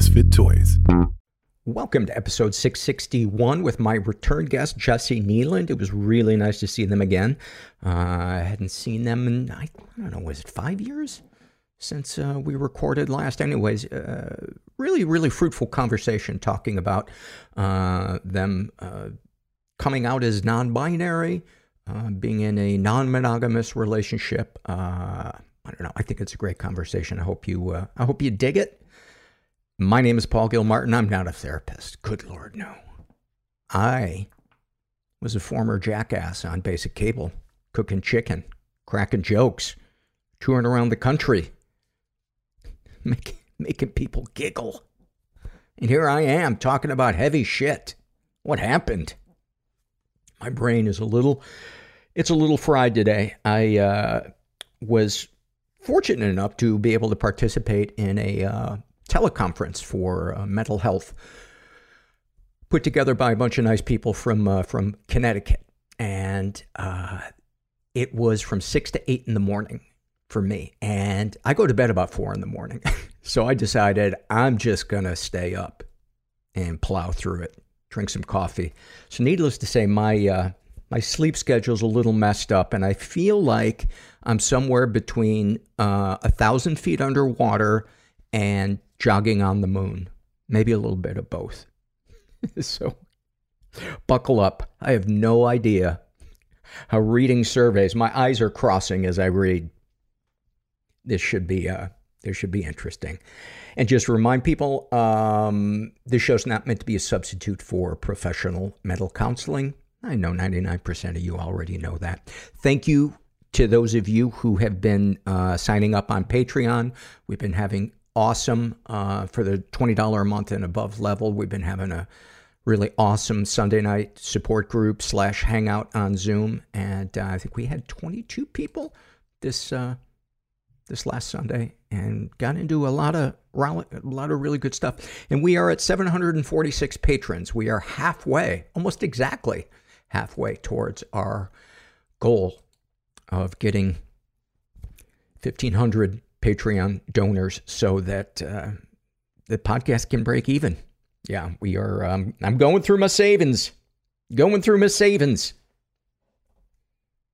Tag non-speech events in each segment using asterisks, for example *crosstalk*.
Misfit Toys. Welcome to episode 661 with my return guest, Jessi Kneeland. It was really nice to see them again. Uh, I hadn't seen them in, I, I don't know, was it five years since uh, we recorded last? Anyways, uh, really, really fruitful conversation talking about uh, them uh, coming out as non binary, uh, being in a non monogamous relationship. I don't know. I think it's a great conversation. I hope you, I hope you dig it. My name is Paul Gilmartin. I'm not a therapist. Good Lord, no. I was a former jackass on basic cable, cooking chicken, cracking jokes, touring around the country, *laughs* making, making people giggle. And here I am talking about heavy shit. What happened? My brain is a little, it's a little fried today. I uh, was fortunate enough to be able to participate in a uh, teleconference for uh, mental health put together by a bunch of nice people from uh, from Connecticut, and uh, it was from six to eight in the morning for me, and I go to bed about four in the morning, *laughs* so I decided I'm just gonna stay up and plow through it, drink some coffee. So, needless to say, my uh, my sleep schedule's a little messed up, and I feel like I'm somewhere between uh, a thousand feet underwater and jogging on the moon. Maybe a little bit of both. *laughs* so, buckle up. I have no idea how reading surveys, my eyes are crossing as I read. This should be, uh, this should be interesting. And just remind people, um, this show's not meant to be a substitute for professional mental counseling. I know 99% of you already know that. Thank you to those of you who have been uh, signing up on Patreon. We've been having awesome uh, for the $20 a month and above level. We've been having a really awesome Sunday night support group slash hangout on Zoom. And uh, I think we had 22 people this, uh, this last Sunday and got into a lot of a lot of really good stuff. And we are at 746 patrons. We are halfway, almost exactly halfway towards our goal of getting 1500 Patreon donors so that uh, the podcast can break even. Yeah, we are. Um, I'm going through my savings. Going through my savings.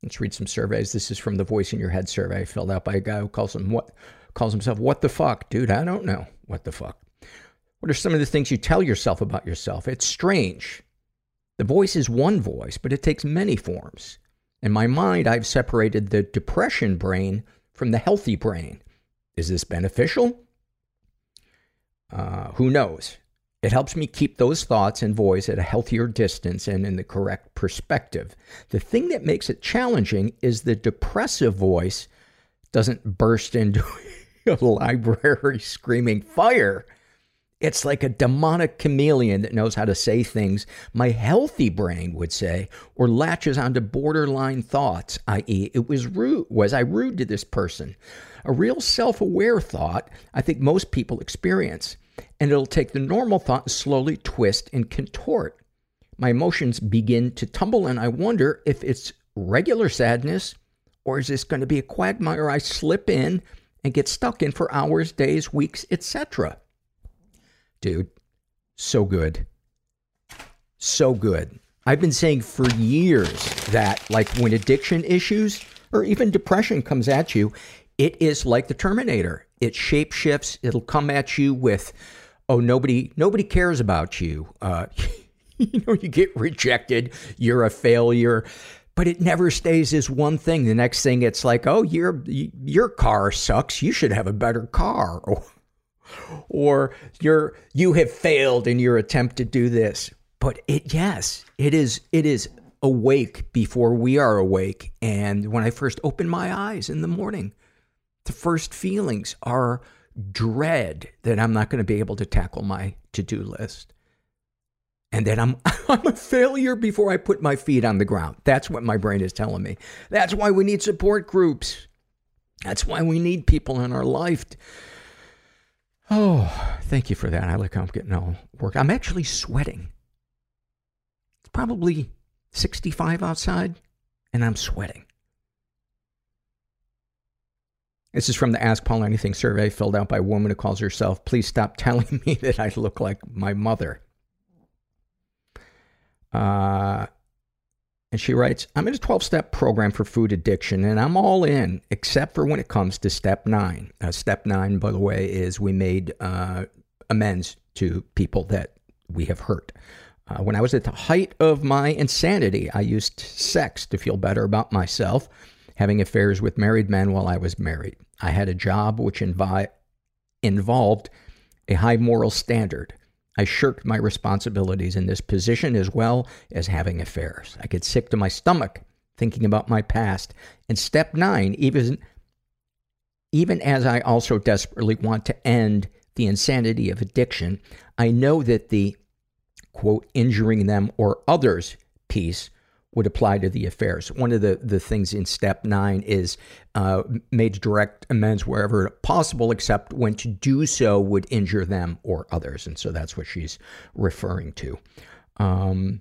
Let's read some surveys. This is from the Voice in Your Head survey filled out by a guy who calls him what calls himself what the fuck, dude. I don't know what the fuck. What are some of the things you tell yourself about yourself? It's strange. The voice is one voice, but it takes many forms. In my mind, I've separated the depression brain from the healthy brain. Is this beneficial? Uh, who knows? It helps me keep those thoughts and voice at a healthier distance and in the correct perspective. The thing that makes it challenging is the depressive voice doesn't burst into *laughs* a library screaming fire. It's like a demonic chameleon that knows how to say things my healthy brain would say, or latches onto borderline thoughts, i.e., it was rude. Was I rude to this person? A real self aware thought, I think most people experience. And it'll take the normal thought and slowly twist and contort. My emotions begin to tumble, and I wonder if it's regular sadness or is this going to be a quagmire I slip in and get stuck in for hours, days, weeks, etc.? Dude, so good. So good. I've been saying for years that, like, when addiction issues or even depression comes at you, it is like the Terminator. It shapeshifts. It'll come at you with, oh, nobody, nobody cares about you. Uh, *laughs* you know, you get rejected. You're a failure. But it never stays as one thing. The next thing, it's like, oh, your your car sucks. You should have a better car. *laughs* Or, you're you have failed in your attempt to do this. But it, yes, it is. It is awake before we are awake. And when I first open my eyes in the morning, the first feelings are dread that I'm not going to be able to tackle my to do list. And that I'm, *laughs* I'm a failure before I put my feet on the ground. That's what my brain is telling me. That's why we need support groups. That's why we need people in our life. Oh, thank you for that. I look like I'm getting all work. I'm actually sweating. It's probably 65 outside, and I'm sweating. This is from the Ask Paul Anything survey filled out by a woman who calls herself, Please stop *laughs* telling me that I look like my mother. Uh, and she writes, I'm in a 12 step program for food addiction and I'm all in, except for when it comes to step nine. Uh, step nine, by the way, is we made uh, amends to people that we have hurt. Uh, when I was at the height of my insanity, I used sex to feel better about myself, having affairs with married men while I was married. I had a job which invi- involved a high moral standard. I shirked my responsibilities in this position as well as having affairs. I get sick to my stomach thinking about my past. And step nine, even, even as I also desperately want to end the insanity of addiction, I know that the quote, injuring them or others piece would apply to the affairs. One of the, the things in step nine is uh, made direct amends wherever possible, except when to do so would injure them or others. And so that's what she's referring to. Um,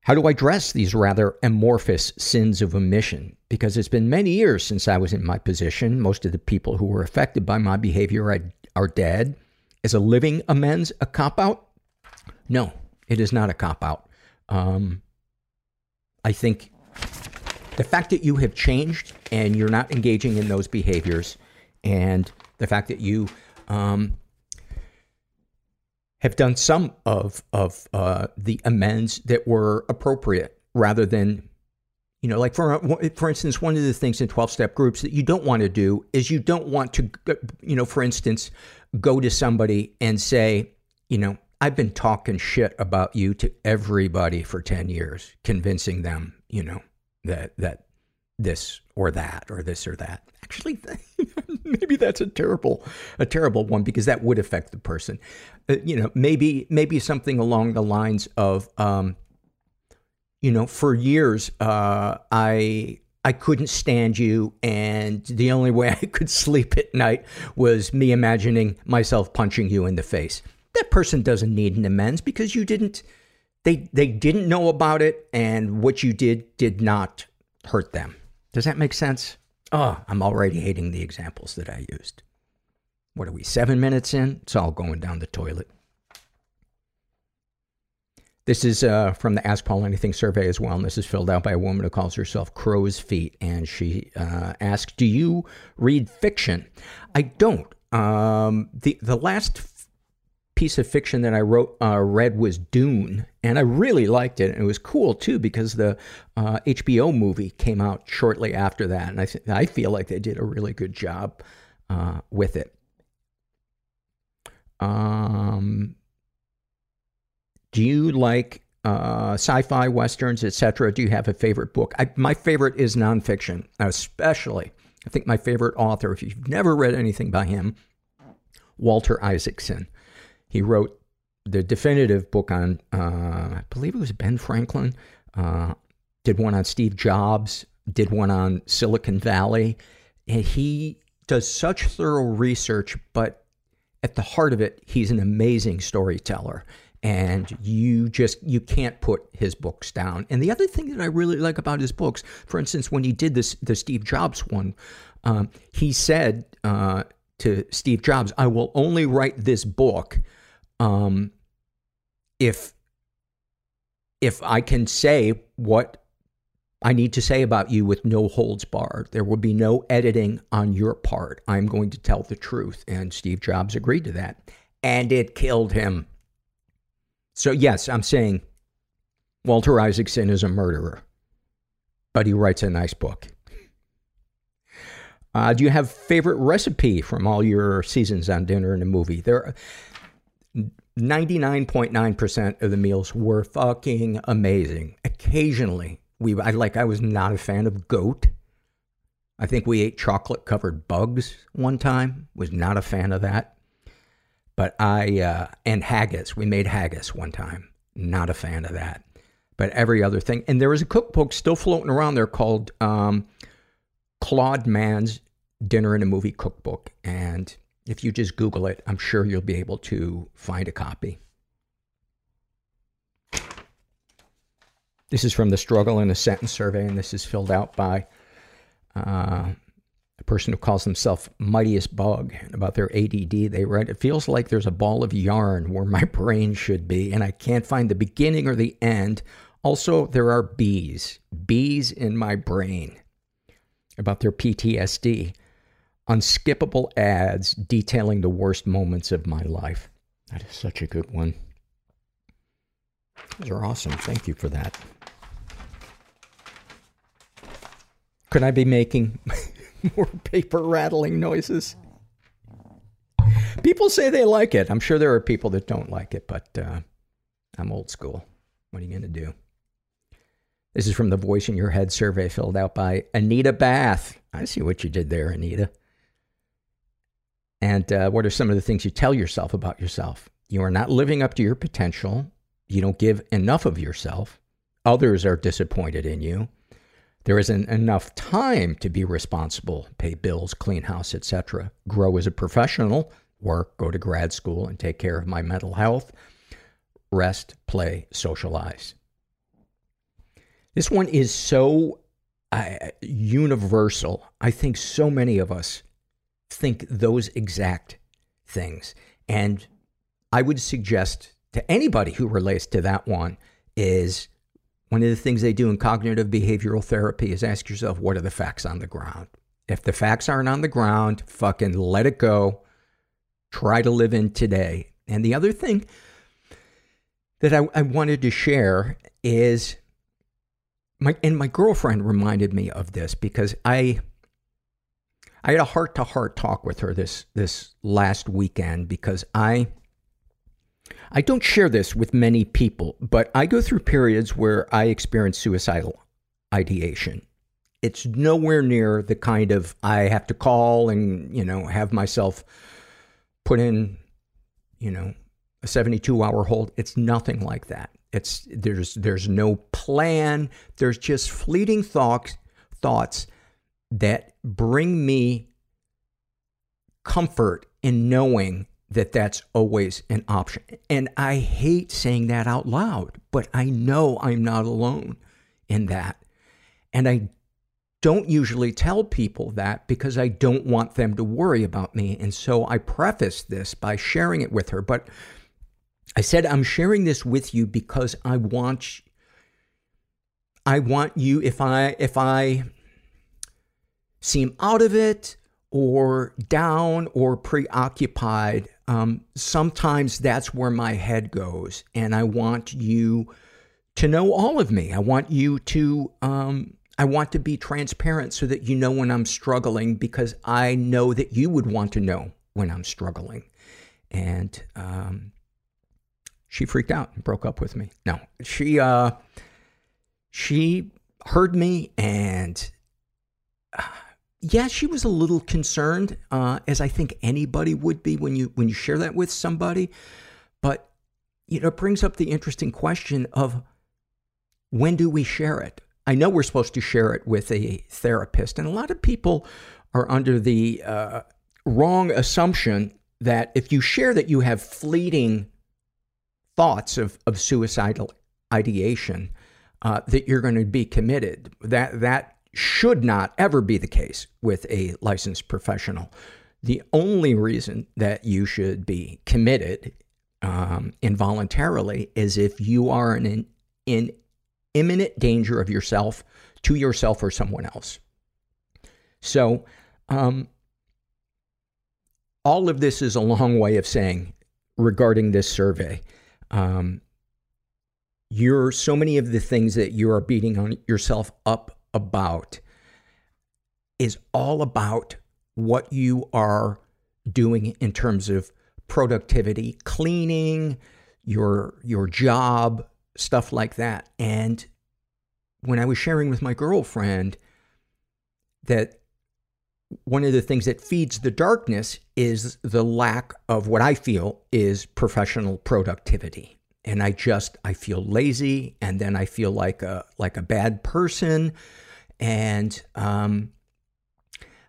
how do I address these rather amorphous sins of omission? Because it's been many years since I was in my position. Most of the people who were affected by my behavior are, are dead. Is a living amends a cop out? No, it is not a cop out. Um, I think the fact that you have changed and you're not engaging in those behaviors, and the fact that you um, have done some of of uh, the amends that were appropriate, rather than, you know, like for for instance, one of the things in twelve step groups that you don't want to do is you don't want to, you know, for instance, go to somebody and say, you know, I've been talking shit about you to everybody for 10 years, convincing them, you know, that, that this or that or this or that. Actually, *laughs* maybe that's a terrible, a terrible one because that would affect the person. Uh, you know, maybe, maybe something along the lines of, um, you know, for years, uh, I, I couldn't stand you, and the only way *laughs* I could sleep at night was me imagining myself punching you in the face that person doesn't need an amends because you didn't they they didn't know about it and what you did did not hurt them. Does that make sense? Oh i'm already hating the examples that i used. What are we seven minutes in? It's all going down the toilet. This is uh, from the Ask Paul Anything survey as well, and this is filled out by a woman who calls herself Crow's Feet, and she uh, asks, "Do you read fiction?" I don't. Um, the the last piece of fiction that I wrote uh, read was Dune, and I really liked it. And it was cool too because the uh, HBO movie came out shortly after that, and I th- I feel like they did a really good job uh, with it. Um, do you like uh, sci-fi westerns, etc.? Do you have a favorite book? I, my favorite is nonfiction, especially. I think my favorite author, if you've never read anything by him, Walter Isaacson. He wrote the definitive book on, uh, I believe it was Ben Franklin, uh, did one on Steve Jobs, did one on Silicon Valley. And he does such thorough research, but at the heart of it, he's an amazing storyteller. And you just, you can't put his books down. And the other thing that I really like about his books, for instance, when he did this, the Steve Jobs one, um, he said uh, to Steve Jobs, I will only write this book um, if if I can say what I need to say about you with no holds barred, there will be no editing on your part. I'm going to tell the truth. And Steve Jobs agreed to that. And it killed him. So, yes, I'm saying Walter Isaacson is a murderer, but he writes a nice book. Uh, do you have favorite recipe from all your seasons on Dinner and a Movie? There, 99.9% of the meals were fucking amazing. Occasionally, we I like I was not a fan of goat. I think we ate chocolate covered bugs one time. Was not a fan of that. But I uh, and haggis. We made haggis one time. Not a fan of that. But every other thing. And there is a cookbook still floating around there called um, Claud Mann's Dinner and a Movie Cookbook. And if you just Google it, I'm sure you'll be able to find a copy. This is from the Struggle in a Sentence survey, and this is filled out by uh, The person who calls themselves Mightiest Bug about their ADD, they write, It feels like there's a ball of yarn where my *laughs* brain should be, and I can't find the beginning or the end. Also, there are bees, bees in my brain about their PTSD. Unskippable ads detailing the worst moments of my life. That is such a good one. Those are awesome. Thank you for that. Could I be making *laughs* more paper rattling noises? People say they like it. I'm sure there are people that don't like it, but uh, I'm old school. What are you going to do? This is from the Voice in Your Head survey filled out by Anita Bath. I see what you did there, Anita. And uh, what are some of the things you tell yourself about yourself? You are not living up to your potential. You don't give enough of yourself. Others are disappointed in you. There isn't enough time to be responsible, pay bills, clean house, etc. Grow as a professional, work, go to grad school, and take care of my mental health. Rest, play, socialize. This one is so uh, universal. I think so many of us think those exact things. And I would suggest to anybody who relates to that one is one of the things they do in cognitive behavioral therapy is ask yourself, what are the facts on the ground? If the facts aren't on the ground, fucking let it go. Try to live in today. And the other thing that I, I wanted to share is my and my girlfriend reminded me of this because I I had a heart to heart talk with her this this last weekend because I I don't share this with many people, but I go through periods where I experience suicidal ideation. It's nowhere near the kind of I have to call and, you know, have myself put in, you know, a 72 hour hold. It's nothing like that. It's there's there's no plan. There's just fleeting thoughts thoughts that bring me comfort in knowing that that's always an option. And I hate saying that out loud, but I know I'm not alone in that. And I don't usually tell people that because I don't want them to worry about me. And so I preface this by sharing it with her. But I said, I'm sharing this with you because I want, I want you, if I, if I seem out of it or down or preoccupied, um, sometimes that's where my head goes. And I want you to know all of me. I want you to, um, I want to be transparent so that you know when I'm struggling because I know that you would want to know when I'm struggling. And, um, she freaked out and broke up with me. No, she, uh, she heard me and, uh, yeah, she was a little concerned, uh, as I think anybody would be when you when you share that with somebody. But you know, it brings up the interesting question of when do we share it? I know we're supposed to share it with a therapist, and a lot of people are under the uh, wrong assumption that if you share that you have fleeting thoughts of, of suicidal ideation, uh, that you're going to be committed. That that should not ever be the case with a licensed professional. The only reason that you should be committed um, involuntarily is if you are in, in imminent danger of yourself, to yourself, or someone else. So, um, all of this is a long way of saying regarding this survey. Um, you're so many of the things that you are beating on yourself up about is all about what you are doing in terms of productivity, cleaning, your your job, stuff like that. And when I was sharing with my girlfriend that one of the things that feeds the darkness is the lack of what I feel is professional productivity and I just I feel lazy, and then I feel like a like a bad person, and um,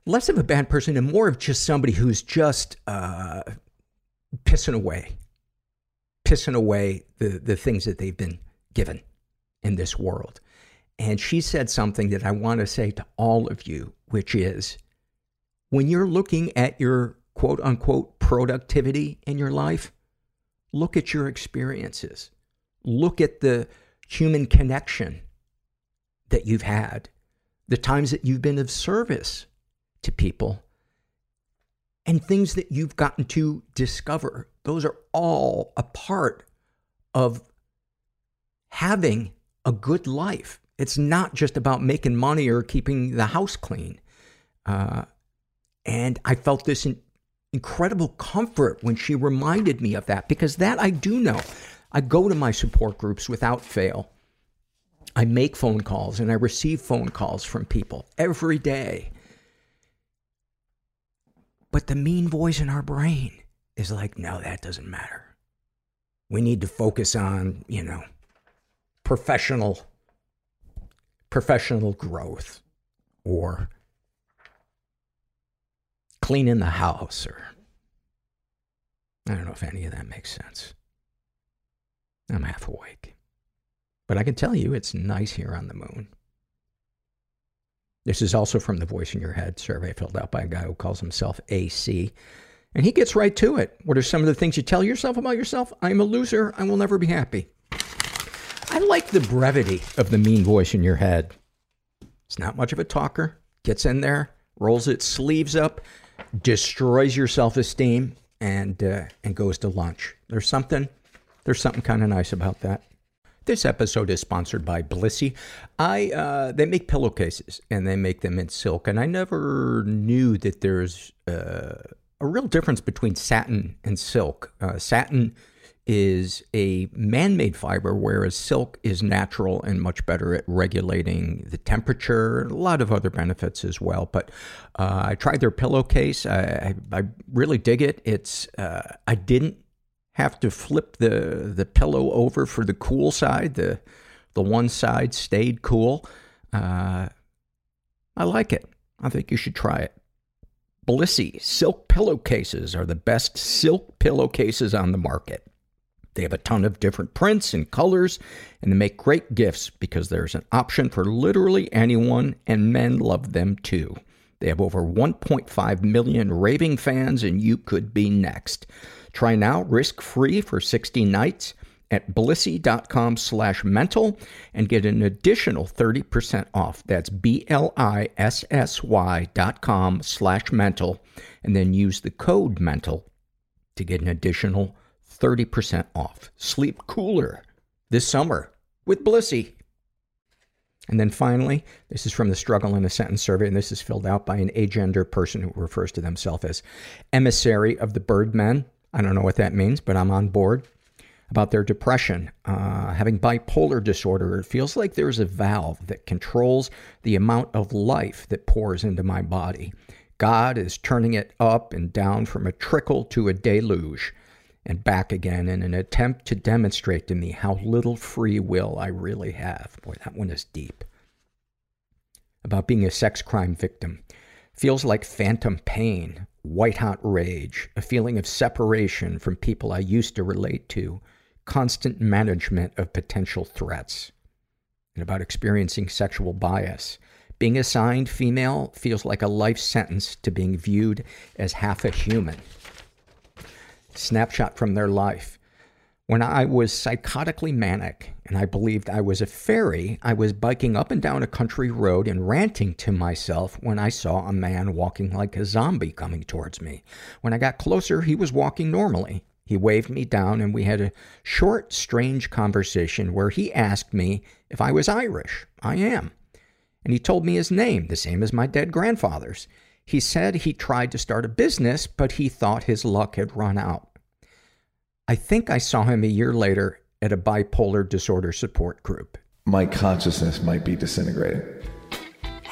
less of a bad person and more of just somebody who's just uh, pissing away, pissing away the the things that they've been given in this world. And she said something that I want to say to all of you, which is when you're looking at your quote unquote productivity in your life, look at your experiences. Look at the human connection that you've had, the times that you've been of service to people, and things that you've gotten to discover. Those are all a part of having a good life. It's not just about making money or keeping the house clean. Uh, and I felt this in, incredible comfort when she reminded me of that because that I do know. I go to my support groups without fail. I make phone calls and I receive phone calls from people every day. But the mean voice in our brain is like, no, that doesn't matter. We need to focus on, you know, professional professional growth or cleaning the house or I don't know if any of that makes sense. I'm half awake. But I can tell you it's nice here on the moon. This is also from the Voice in Your Head survey filled out by a guy who calls himself AC. And he gets right to it. What are some of the things you tell yourself about yourself? I'm a loser. I will never be happy. I like the brevity of the mean voice in your head. It's not much of a talker, gets in there, rolls its sleeves up, destroys your self-esteem and uh, and goes to lunch. There's something there's something kind of nice about that. This episode is sponsored by Blissy. I uh, they make pillowcases and they make them in silk, and I never knew that there's uh, a real difference between satin and silk. Uh, satin is a man-made fiber, whereas silk is natural and much better at regulating the temperature. A lot of other benefits as well. But uh, I tried their pillowcase. I, I, I really dig it. It's uh, I didn't have to flip the the pillow over for the cool side. The the one side stayed cool. Uh, I like it. I think you should try it. Blissy silk pillowcases are the best silk pillowcases on the market. They have a ton of different prints and colors, and they make great gifts because there's an option for literally anyone, and men love them too. They have over 1.5 million raving fans, and you could be next. Try now, risk-free for 60 nights at blissy.com slash mental and get an additional 30% off. That's B-L-I-S-S-Y dot com slash mental and then use the code mental to get an additional 30% off. Sleep cooler this summer with Blissy. And then finally, this is from the Struggle in a Sentence survey, and this is filled out by an agender person who refers to themselves as emissary of the Birdmen. I don't know what that means, but I'm on board. About their depression, uh, having bipolar disorder, it feels like there's a valve that controls the amount of life that pours into my body. God is turning it up and down from a trickle to a deluge and back again in an attempt to demonstrate to me how little free will I really have. Boy, that one is deep. About being a sex crime victim. Feels like phantom pain, white hot rage, a feeling of separation from people I used to relate to, constant management of potential threats. And about experiencing sexual bias. Being assigned female feels like a life sentence to being viewed as half a human snapshot from their life. When I was psychotically manic and I believed I was a fairy, I was biking up and down a country road and ranting to myself when I saw a man walking like a zombie coming towards me. When I got closer, he was walking normally. He waved me down and we had a short, strange conversation where he asked me if I was Irish. I am. And he told me his name, the same as my dead grandfather's. He said he tried to start a business, but he thought his luck had run out. I think I saw him a year later at a bipolar disorder support group. My consciousness might be disintegrating.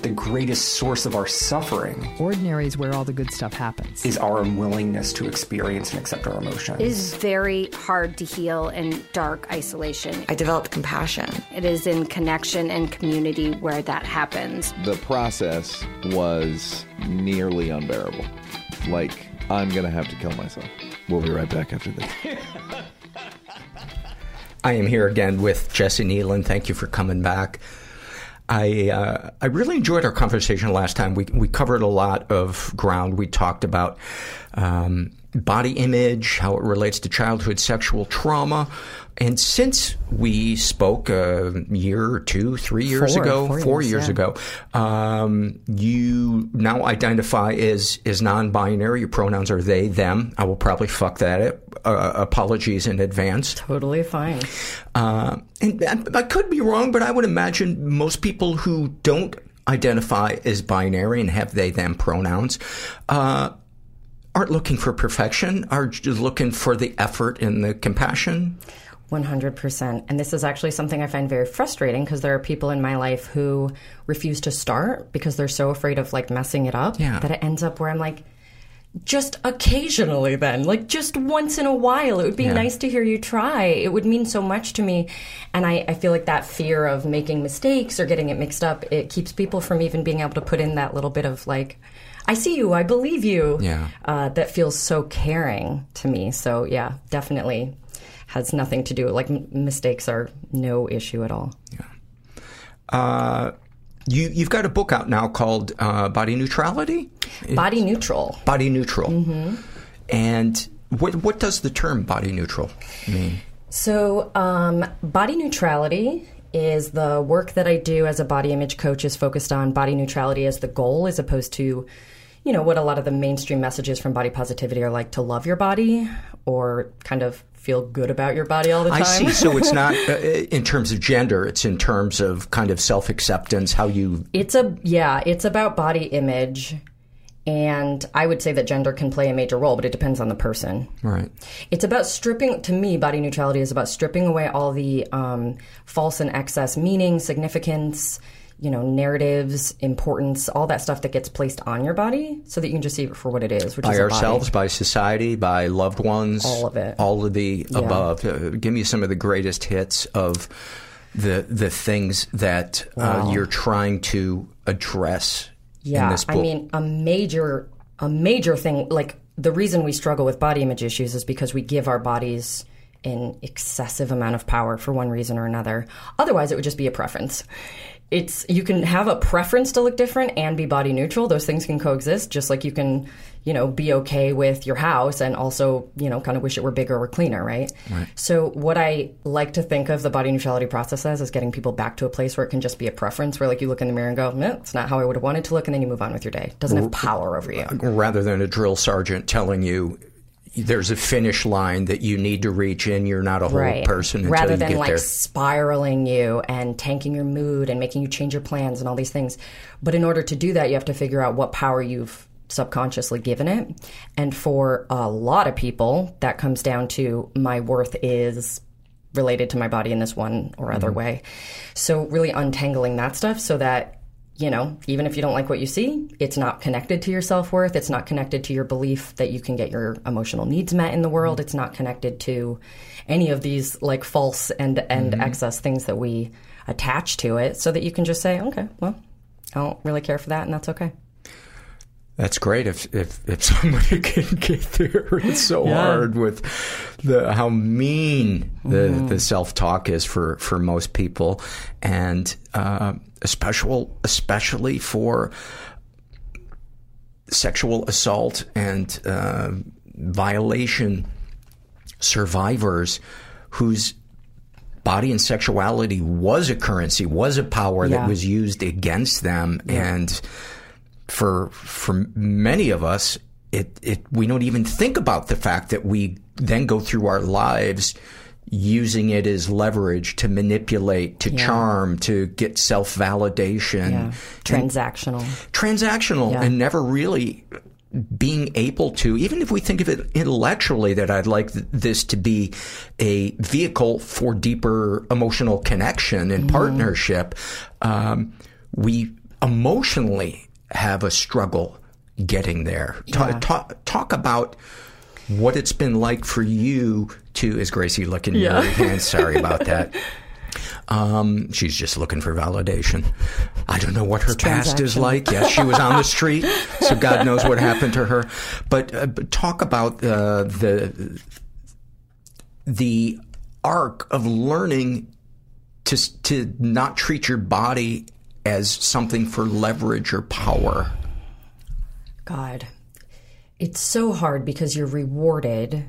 the greatest source of our suffering Ordinary is where all the good stuff happens. is our unwillingness to experience and accept our emotions. It is very hard to heal in dark isolation. I developed compassion. It is in connection and community where that happens. The process was nearly unbearable. Like, I'm going to have to kill myself. We'll be right back after this. *laughs* I am here again with Jessi Kneeland. Thank you for coming back. I uh, I really enjoyed our conversation last time. We we covered a lot of ground. We talked about um, body image, how it relates to childhood sexual trauma, and since we spoke a year or two, three years Four, ago, four years, years yeah. ago, um, you now identify as as non-binary. Your pronouns are they, them. I will probably fuck that up. Uh, apologies in advance. Totally fine. Uh, and I, I could be wrong, but I would imagine most people who don't identify as binary and have they them pronouns uh, aren't looking for perfection, are looking for the effort and the compassion. 100%. And this is actually something I find very frustrating because there are people in my life who refuse to start because they're so afraid of like messing it up Yeah. that it ends up where I'm like, just occasionally then, like just once in a while. It would be Yeah. nice to hear you try. It would mean so much to me. And I, I feel like that fear of making mistakes or getting it mixed up, it keeps people from even being able to put in that little bit of like, I see you, I believe you. Yeah. Uh, that feels so caring to me. So yeah, definitely has nothing to do. Like m- mistakes are no issue at all. Yeah. Uh, you, you've got a book out now called uh, Body Neutrality? Body neutral. Body Neutral. Mm-hmm. And what, what does the term body neutral mean? So, um, body neutrality is the work that I do as a body image coach is focused on body neutrality as the goal, as opposed to, you know, what a lot of the mainstream messages from body positivity are like to love your body or kind of feel good about your body all the time. I see. So it's not *laughs* uh, in terms of gender, it's in terms of kind of self acceptance, how you. It's a yeah, it's about body image and I would say that gender can play a major role, but it depends on the person. Right. It's about stripping, to me, body neutrality is about stripping away all the um, false and excess meaning, significance, you know, narratives, importance, all that stuff that gets placed on your body so that you can just see it for what it is, which By is ourselves, by society, by loved ones. All of it. All of the Yeah. above. Uh, give me some of the greatest hits of the the things that uh, you're trying to address in Yeah, this book. I mean, a major, a major thing. Like the reason we struggle with body image issues is because we give our bodies an excessive amount of power for one reason or another. Otherwise, it would just be a preference. It's you can have a preference to look different and be body neutral. Those things can coexist, just like you can, you know, be okay with your house and also, you know, kind of wish it were bigger or cleaner, right? Right. So what I like to think of the body neutrality process as is getting people back to a place where it can just be a preference, where like you look in the mirror and go, no, it's not how I would have wanted to look, and then you move on with your day. It doesn't have power over you. rather than a drill sergeant telling you there's a finish line that you need to reach and you're not a whole right. person until Rather you than get like there. spiraling you and tanking your mood and making you change your plans and all these things. But in order to do that, you have to figure out what power you've subconsciously given it. And for a lot of people, that comes down to my worth is related to my body in this one or other Mhm. way. So really untangling that stuff so that you know, even if you don't like what you see, it's not connected to your self worth. It's not connected to your belief that you can get your emotional needs met in the world. It's not connected to any of these like false and and Mhm. excess things that we attach to it, so that you can just say, okay, well, I don't really care for that, and that's okay. That's great if if if *laughs* somebody can get there. It's so Yeah. hard with the how mean the Mhm. the self talk is for for most people, and uh, especially especially for sexual assault and uh, violation survivors whose body and sexuality was a currency, was a power Yeah. that was used against them, Yeah. and for for many of us, it it we don't even think about the fact that we then go through our lives using it as leverage to manipulate, to Yeah. charm, to get self validation, Yeah, transactional. transactional, Yeah. and never really being able to, even if we think of it intellectually, that I'd like th- this to be a vehicle for deeper emotional connection and Mhm. partnership, um, we emotionally have a struggle getting there. Ta- Yeah. ta- talk about what it's been like for you to, is Gracie looking Yeah. your hand? Sorry about *laughs* that. Um, she's just looking for validation. I don't know what her past is like. Yes, she was on the street, *laughs* so God knows what happened to her. But, uh, but talk about uh, the the arc of learning to to not treat your body as something for leverage or power. God, it's so hard because you're rewarded.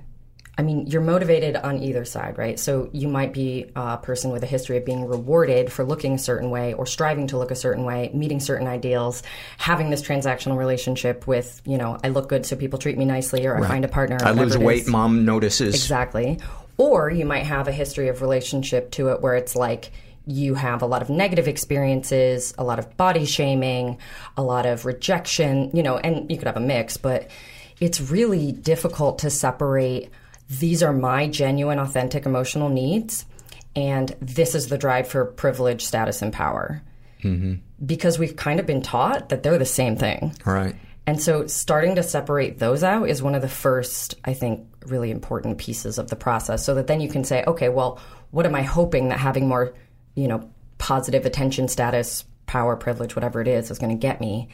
I mean, you're motivated on either side, right? So you might be a person with a history of being rewarded for looking a certain way or striving to look a certain way, meeting certain ideals, having this transactional relationship with, you know, I look good so people treat me nicely or I find a partner. I lose weight, mom notices. Exactly. Or you might have a history of relationship to it where it's like you have a lot of negative experiences, a lot of body shaming, a lot of rejection, you know, and you could have a mix, but it's really difficult to separate these are my genuine, authentic emotional needs, and this is the drive for privilege, status, and power. Mm-hmm. Because we've kind of been taught that they're the same thing. Right. And so starting to separate those out is one of the first, I think, really important pieces of the process so that then you can say, okay, well, what am I hoping that having more, you know, positive attention status, power, privilege, whatever it is, is going to get me?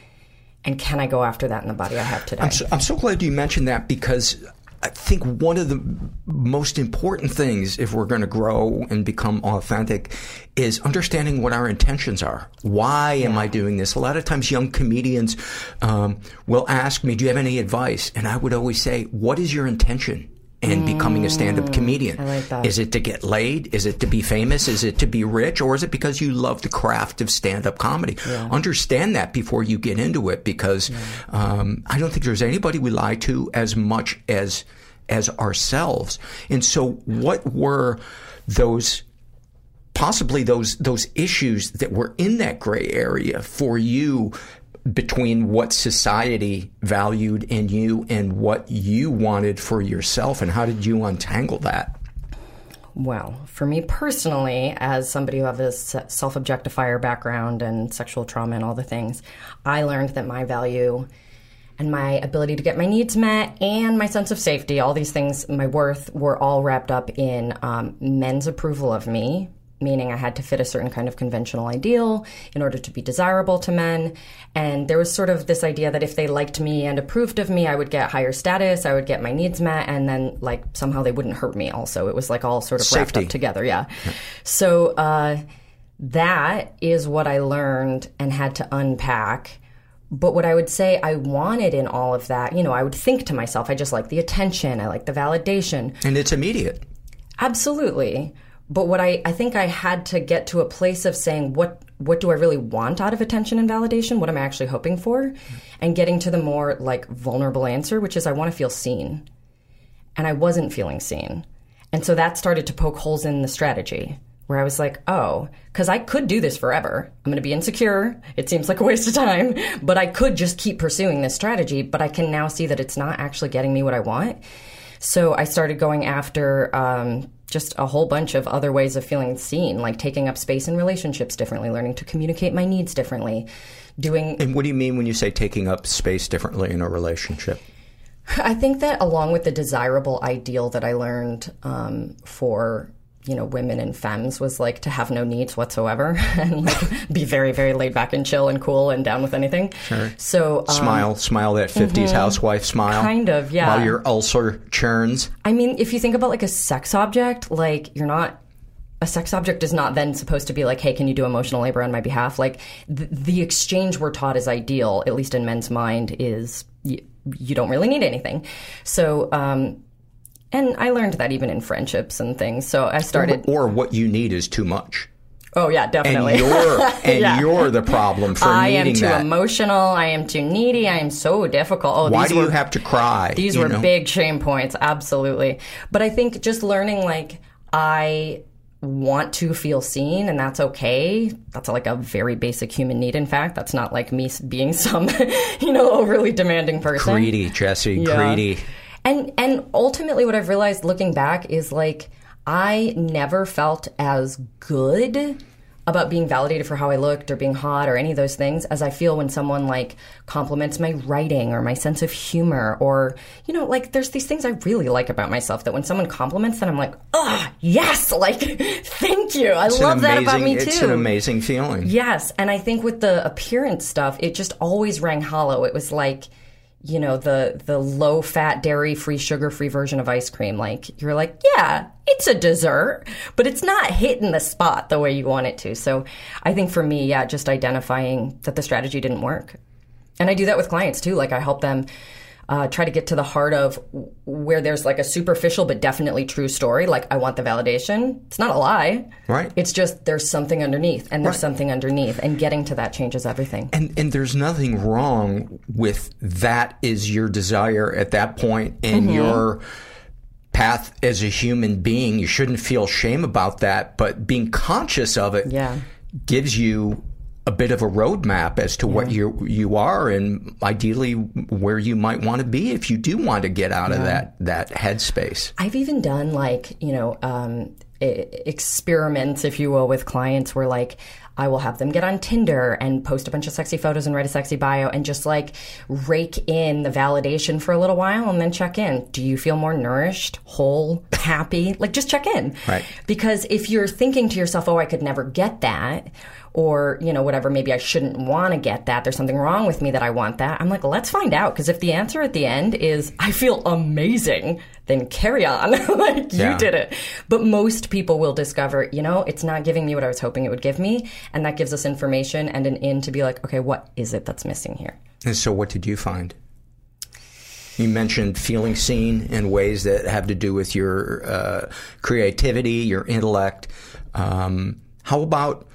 And can I go after that in the body I have today? I'm so, I'm so glad you mentioned that because I think one of the most important things if we're going to grow and become authentic is understanding what our intentions are. Why am I doing this? A lot of times, young comedians um, will ask me, "Do you have any advice?" And I would always say, "What is your intention?" In becoming a stand-up comedian, Mm, I like is it to get laid? Is it to be famous? Is it to be rich? Or is it because you love the craft of stand-up comedy? Understand that before you get into it, because um, I don't think there's anybody we lie to as much as as ourselves. And so, what were those? Possibly those those issues that were in that gray area for you between what society valued in you and what you wanted for yourself, and how did you untangle that? Well, for me personally, as somebody who has a self objectifier background and sexual trauma and all the things, I learned that my value and my ability to get my needs met and my sense of safety, all these things, my worth, were all wrapped up in um, men's approval of me. Meaning, I had to fit a certain kind of conventional ideal in order to be desirable to men. And there was sort of this idea that if they liked me and approved of me, I would get higher status, I would get my needs met, and then, like, somehow they wouldn't hurt me also. It was like all sort of wrapped up together, yeah. So, uh, that is what I learned and had to unpack. But what I would say I wanted in all of that, you know, I would think to myself, I just like the attention, I like the validation. And it's immediate. Absolutely. But what I, I think I had to get to a place of saying, what what do I really want out of attention and validation? What am I actually hoping for? And getting to the more like vulnerable answer, which is I want to feel seen. And I wasn't feeling seen. And so that started to poke holes in the strategy where I was like, oh, because I could do this forever. I'm going to be insecure. It seems like a waste of time, but I could just keep pursuing this strategy. But I can now see that it's not actually getting me what I want. So I started going after um, just a whole bunch of other ways of feeling seen, like taking up space in relationships differently, learning to communicate my needs differently, doing And what do you mean when you say taking up space differently in a relationship? I think that along with the desirable ideal that I learned um, for you know women and femmes was like to have no needs whatsoever *laughs* and like be very very laid back and chill and cool and down with anything. Sure. So um, Smile, smile that 50s housewife smile. Kind of, yeah. While your ulcer churns. I mean, if you think about like a sex object, like you're not a sex object is not then supposed to be like, hey, can you do emotional labor on my behalf? Like th- the exchange we're taught is ideal, at least in men's mind, is y- you don't really need anything. So, um, and I learned that even in friendships and things. So I started. Or what you need is too much. Oh yeah, And definitely. you're *laughs* and Yeah. you're the problem for I am too that. emotional. I am too needy. I am so difficult. Oh, Why these do you have to cry? These were know? big shame points, absolutely. But I think just learning like I want to feel seen and that's okay. That's like a very basic human need in fact. That's not like me being *laughs* some, you know, overly demanding person. Greedy, Jessi, Yeah. greedy. And and ultimately what I've realized looking back is like I never felt as good about being validated for how I looked or being hot or any of those things as I feel when someone like compliments my writing or my sense of humor or you know like there's these things I really like about myself that when someone compliments that I'm like oh yes *laughs* like thank you I It's love that about me amazing- too It's an amazing feeling. Yes, and I think with the appearance stuff, it just always rang hollow. It was like, you know, the the low fat, dairy free, sugar free version of ice cream. Like you're like, yeah, it's a dessert, but it's not hitting the spot the way you want it to. So I think for me, yeah, just identifying that the strategy didn't work. And I do that with clients too. Like I help them uh, try to get to the heart of where there's like a superficial but definitely true story. Like I want the validation. It's not a lie. Right. It's just there's something underneath, and there's Right. something underneath, and getting to that changes everything. And and there's nothing wrong with that is your desire at that point in Mm-hmm. your path as a human being. You shouldn't feel shame about that, but being conscious of it Yeah. gives you a bit of a roadmap as to what you you are and ideally where you might want to be if you do want to get out of that that headspace. I've even done like, you know, um, experiments, if you will, with clients where like I will have them get on Tinder and post a bunch of sexy photos and write a sexy bio and just like rake in the validation for a little while and then check in. Do you feel more nourished, whole, happy? like just check in. Right. Because if you're thinking to yourself, oh, I could never get that, or, you know, whatever, maybe I shouldn't want to get that, there's something wrong with me that I want that, I'm like, let's find out. Because if the answer at the end is, I feel amazing, then carry on. *laughs* like, Yeah. you did it. But most people will discover, you know, it's not giving me what I was hoping it would give me. And that gives us information and an in to be like, okay, what is it that's missing here? And so what did you find? You mentioned feeling seen in ways that have to do with your uh, creativity, your intellect. Um, how about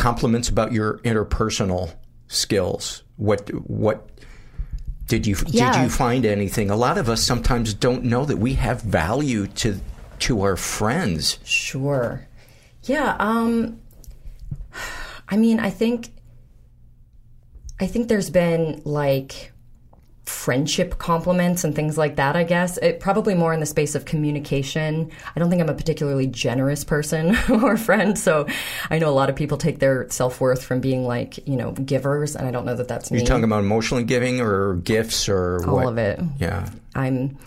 compliments about your interpersonal skills? What what did you did you find anything? A lot of us sometimes don't know that we have value to to our friends. Sure. Yeah, um *sighs* I mean, I think I think there's been like friendship compliments and things like that, I guess. It probably more in the space of communication. I don't think I'm a particularly generous person *laughs* or friend, so I know a lot of people take their self-worth from being like, you know, givers, and I don't know that that's me. You're talking about emotionally giving or gifts or All what? of it. Yeah. I'm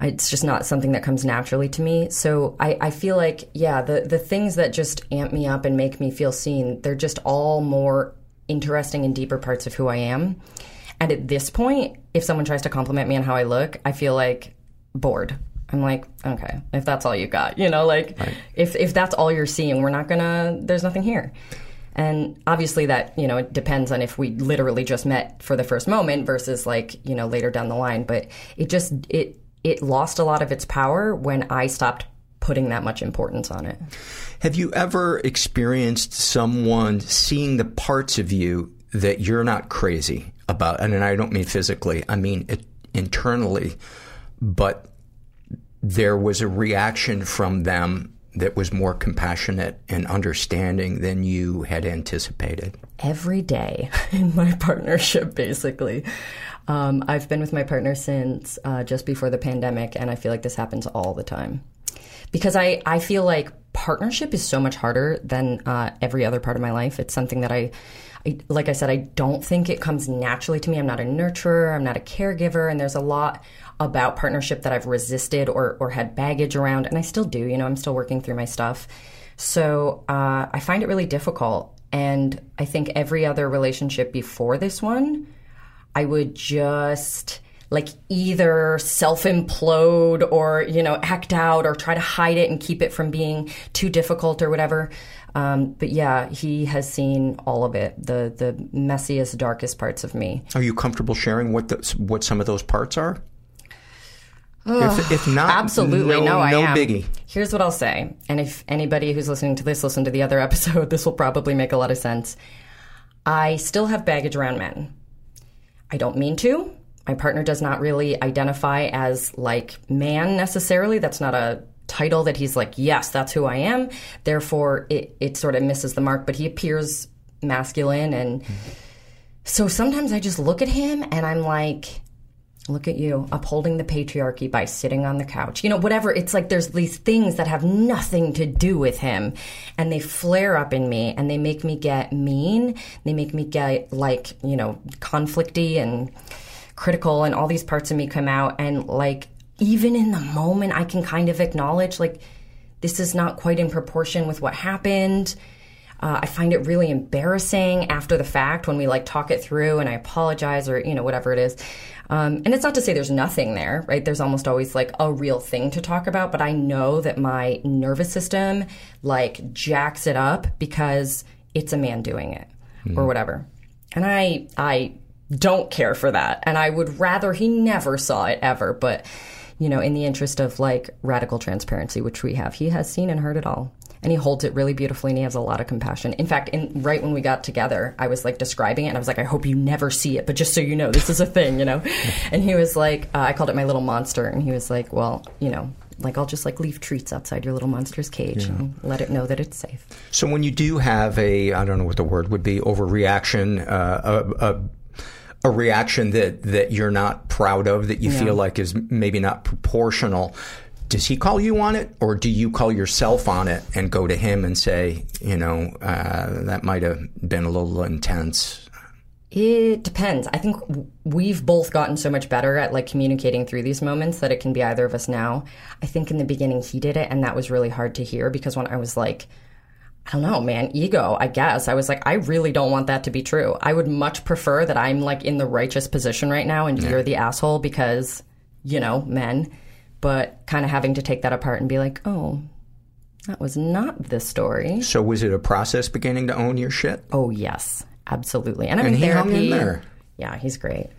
it's just not something that comes naturally to me. So I, I feel like, yeah, the, the things that just amp me up and make me feel seen, they're just all more interesting and deeper parts of who I am. And at this point, if someone tries to compliment me on how I look, I feel like bored. I'm like, okay, if that's all you got, you know, like if if that's all you're seeing, we're not gonna. There's nothing here. And obviously, that you know, it depends on if we literally just met for the first moment versus like you know later down the line. But it just it it lost a lot of its power when I stopped putting that much importance on it. Have you ever experienced someone seeing the parts of you that you're not crazy about? And I don't mean physically, I mean it, internally, but there was a reaction from them that was more compassionate and understanding than you had anticipated. every day *laughs* in my partnership, basically. Um, I've been with my partner since uh, just before the pandemic, and I feel like this happens all the time. Because I, I feel like partnership is so much harder than uh, every other part of my life. It's something that I, I, like I said, I don't think it comes naturally to me. I'm not a nurturer, I'm not a caregiver, and there's a lot about partnership that I've resisted or, or had baggage around, and I still do. You know, I'm still working through my stuff. So uh, I find it really difficult. And I think every other relationship before this one, I would just like either self implode or, you know, act out or try to hide it and keep it from being too difficult or whatever. Um, but yeah, he has seen all of it the, the messiest, darkest parts of me. Are you comfortable sharing what the, what some of those parts are? if, if not, Absolutely, no, no, I no am. biggie. Here's what I'll say, and if anybody who's listening to this listen to the other *laughs* episode, this will probably make a lot of sense. I still have baggage around men. I don't mean to. My partner does not really identify as like man necessarily. That's not a title that he's like, yes, that's who I am. Therefore, it, it sort of misses the mark, but he appears masculine. And so sometimes I just look at him and I'm like, look at you upholding the patriarchy by sitting on the couch. You know, whatever. It's like there's these things that have nothing to do with him and they flare up in me and they make me get mean. They make me get like, you know, conflicty and critical and all these parts of me come out and like even in the moment I can kind of acknowledge like this is not quite in proportion with what happened. Uh, I find it really embarrassing after the fact when we like talk it through and I apologize or you know whatever it is. Um, and it's not to say there's nothing there, right? There's almost always like a real thing to talk about, but I know that my nervous system like jacks it up because it's a man doing it or whatever. And I I don't care for that, and I would rather he never saw it ever. But you know, in the interest of like radical transparency, which we have, he has seen and heard it all and he holds it really beautifully and he has a lot of compassion. In fact, in, right when we got together, I was like describing it and I was like, I hope you never see it, but just so you know, this is a thing, you know? *laughs* And he was like, uh, I called it my little monster. And he was like, well, you know, like I'll just like leave treats outside your little monster's cage and let it know that it's safe. So when you do have a, I don't know what the word would be, overreaction, uh, a, a a reaction that that you're not proud of, that you Yeah. feel like is maybe not proportional. Does he call you on it, or do you call yourself on it and go to him and say, you know, uh, that might have been a little intense? It depends. I think we've both gotten so much better at like communicating through these moments that it can be either of us now. I think in the beginning he did it and that was really hard to hear because when I was like I don't know, man, ego, I guess. I was like I really don't want that to be true. I would much prefer that I'm like in the righteous position right now and you're the asshole because, you know, men. But kind of having to take that apart and be like, "Oh, that was not the story." So was it a process beginning to own your shit? Oh yes, absolutely. And I'm And in therapy. in there. Yeah, he's great.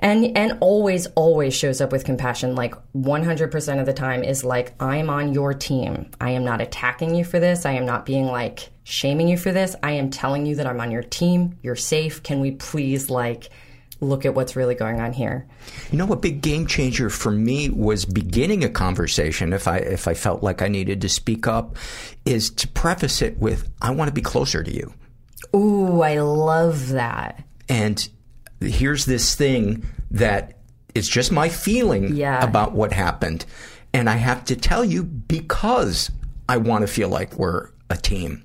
And and always always shows up with compassion like 100% of the time is like I'm on your team. I am not attacking you for this. I am not being like shaming you for this. I am telling you that I'm on your team. You're safe. Can we please like look at what's really going on here? You know, a big game changer for me was beginning a conversation. If I if I felt like I needed to speak up, is to preface it with, "I want to be closer to you." Ooh, I love that. and here's this thing that it's just my feeling Yeah. about what happened and i have to tell you because i want to feel like we're a team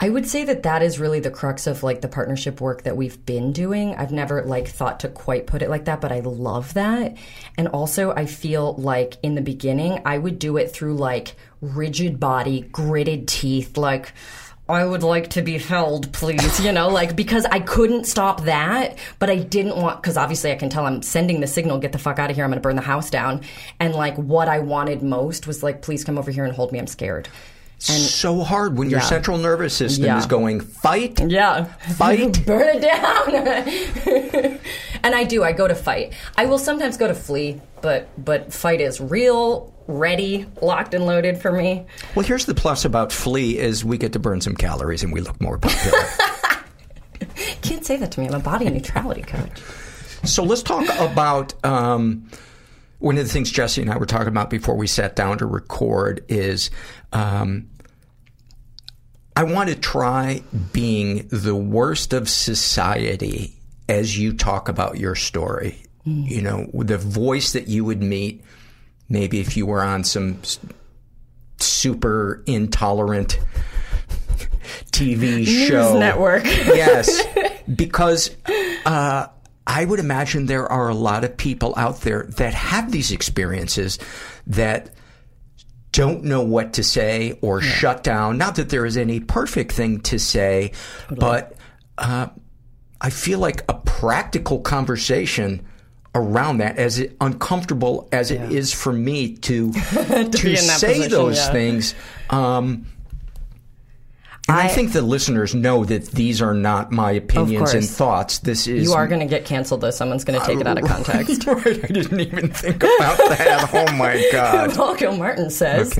I would say that that is really the crux of like the partnership work that we've been doing. I've never like thought to quite put it like that, but I love that. And also I feel like in the beginning I would do it through like rigid body, gritted teeth, like I would like to be held, please, you know, like because I couldn't stop that, but I didn't want because obviously I can tell I'm sending the signal, get the fuck out of here, I'm to burn the house down. And like what I wanted most was like please come over here and hold me, I'm scared. And, so hard when your Yeah. central nervous system Yeah. is going fight Yeah. Fight. *laughs* Burn it down. *laughs* and I do. I go to fight. I will sometimes go to flee, but but fight is real, ready, locked and loaded for me. well here's the plus about flee is we get to burn some calories and we look more popular *laughs* Can't say that to me. I'm a body neutrality coach. So let's talk about um, one of the things Jessi and I were talking about before we sat down to record is um, I want to try being the worst of society as you talk about your story. You know, the voice that you would meet, maybe if you were on some super intolerant TV *laughs* show network. *laughs* yes, because uh, I would imagine there are a lot of people out there that have these experiences that don't know what to say or shut down. Not that there is any perfect thing to say, but uh, I feel like a practical conversation around that, as it, uncomfortable as it is for me to *laughs* to, that say position, those yeah. things. Um, I, I- think the listeners know that these are not my opinions and thoughts. This is You are going to get canceled though. Someone's going to take it out of *laughs* context. *laughs* right. I didn't even think about that. Oh my god. Paul Gilmartin says.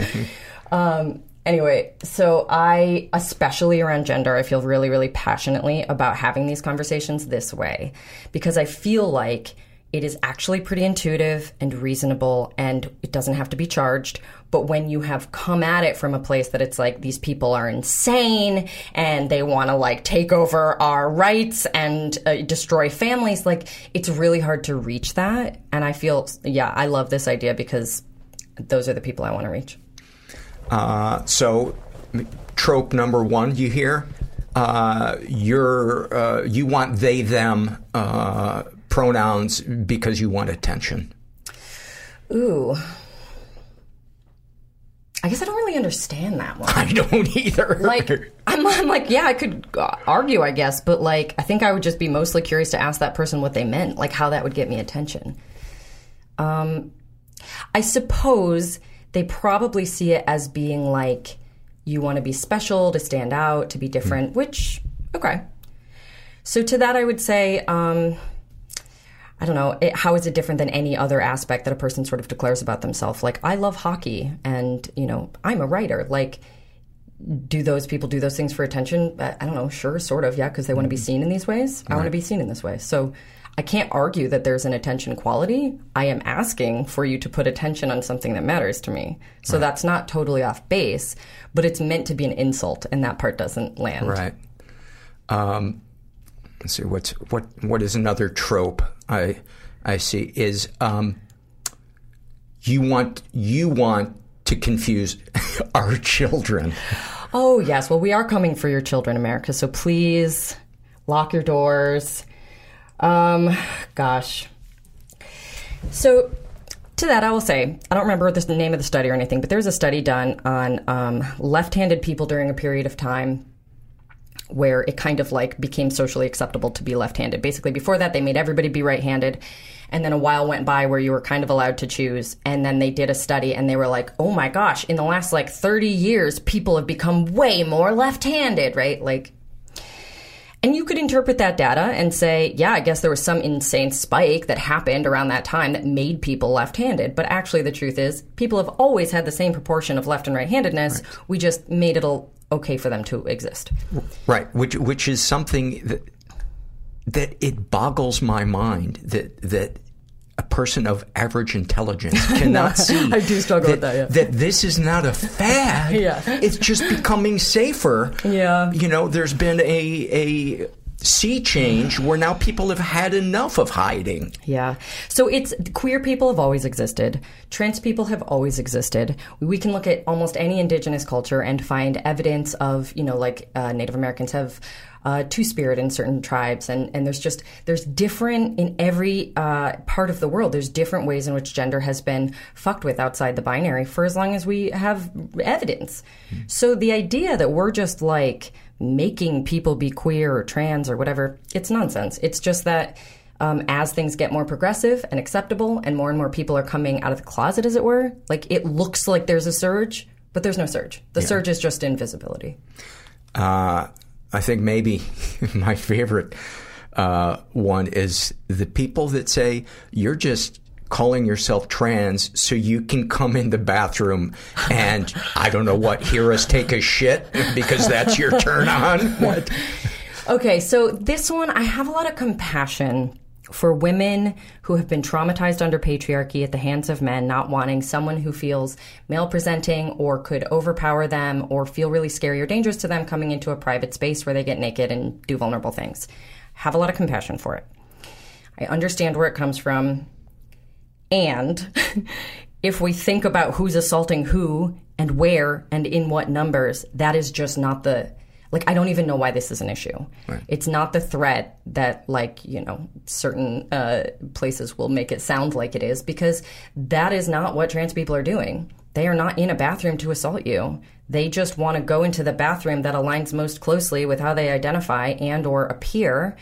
Um, anyway, so I, especially around gender, I feel really, really passionately about having these conversations this way because I feel like it is actually pretty intuitive and reasonable and it doesn't have to be charged. But when you have come at it from a place that it's like these people are insane and they want to like take over our rights and uh, destroy families, like it's really hard to reach that. And I feel, yeah, I love this idea because those are the people I want to reach. Uh, so, trope number one, you hear? Uh, you're, uh, you want they, them uh, pronouns because you want attention. Ooh. I guess I don't really understand that one. I don't either. Like, I'm, I'm like, yeah, I could argue, I guess, but like, I think I would just be mostly curious to ask that person what they meant, like how that would get me attention. Um, I suppose they probably see it as being like you want to be special, to stand out, to be different, mm. which, okay. So to that, I would say, um, I don't know, it, how is it different than any other aspect that a person sort of declares about themselves? Like, I love hockey and, you know, I'm a writer. Like, do those people do those things for attention? I don't know, sure, sort of, yeah, because they want to be mm-hmm. seen in these ways. Right. I want to be seen in this way. So I can't argue that there's an attention quality. I am asking for you to put attention on something that matters to me. So right. that's not totally off base, but it's meant to be an insult, and that part doesn't land. Right. Um, let's see what's what what is another trope I I see is um, you want you want to confuse *laughs* our children. Oh yes, well we are coming for your children, America. So please lock your doors. Um, gosh. So to that, I will say I don't remember the name of the study or anything, but there was a study done on um, left-handed people during a period of time where it kind of like became socially acceptable to be left-handed. Basically, before that, they made everybody be right-handed, and then a while went by where you were kind of allowed to choose. And then they did a study, and they were like, "Oh my gosh! In the last like 30 years, people have become way more left-handed." Right? Like, and you could interpret that data and say, yeah, I guess there was some insane spike that happened around that time that made people left handed. But actually, the truth is, people have always had the same proportion of left and right handedness. Right. We just made it okay for them to exist. Right, which which is something that that it boggles my mind that that person of average intelligence *laughs* cannot no, see. I do struggle that, with that. Yeah. That this is not a fad. *laughs* yeah. It's just becoming safer. Yeah. You know, there's been a a sea change where now people have had enough of hiding. Yeah. So it's queer people have always existed. Trans people have always existed. We can look at almost any indigenous culture and find evidence of, you know, like uh, Native Americans have uh, two spirit in certain tribes, and and there's just there's different in every uh, part of the world. There's different ways in which gender has been fucked with outside the binary for as long as we have evidence. Mm. So the idea that we're just like making people be queer or trans or whatever, it's nonsense. It's just that um, as things get more progressive and acceptable and more and more people are coming out of the closet, as it were, like it looks like there's a surge, but there's no surge. The yeah. surge is just invisibility. Uh, I think maybe *laughs* my favorite uh, one is the people that say you're just calling yourself trans so you can come in the bathroom and I don't know what hear us take a shit because that's your turn on. *laughs* What? Okay, so this one I have a lot of compassion for women who have been traumatized under patriarchy at the hands of men, not wanting someone who feels male presenting or could overpower them or feel really scary or dangerous to them coming into a private space where they get naked and do vulnerable things. Have a lot of compassion for it. I understand where it comes from. And *laughs* if we think about who's assaulting who and where and in what numbers, that is just not the like I don't even know why this is an issue. Right. It's not the threat that like you know certain uh, places will make it sound like it is because that is not what trans people are doing. They are not in a bathroom to assault you. They just want to go into the bathroom that aligns most closely with how they identify and or appear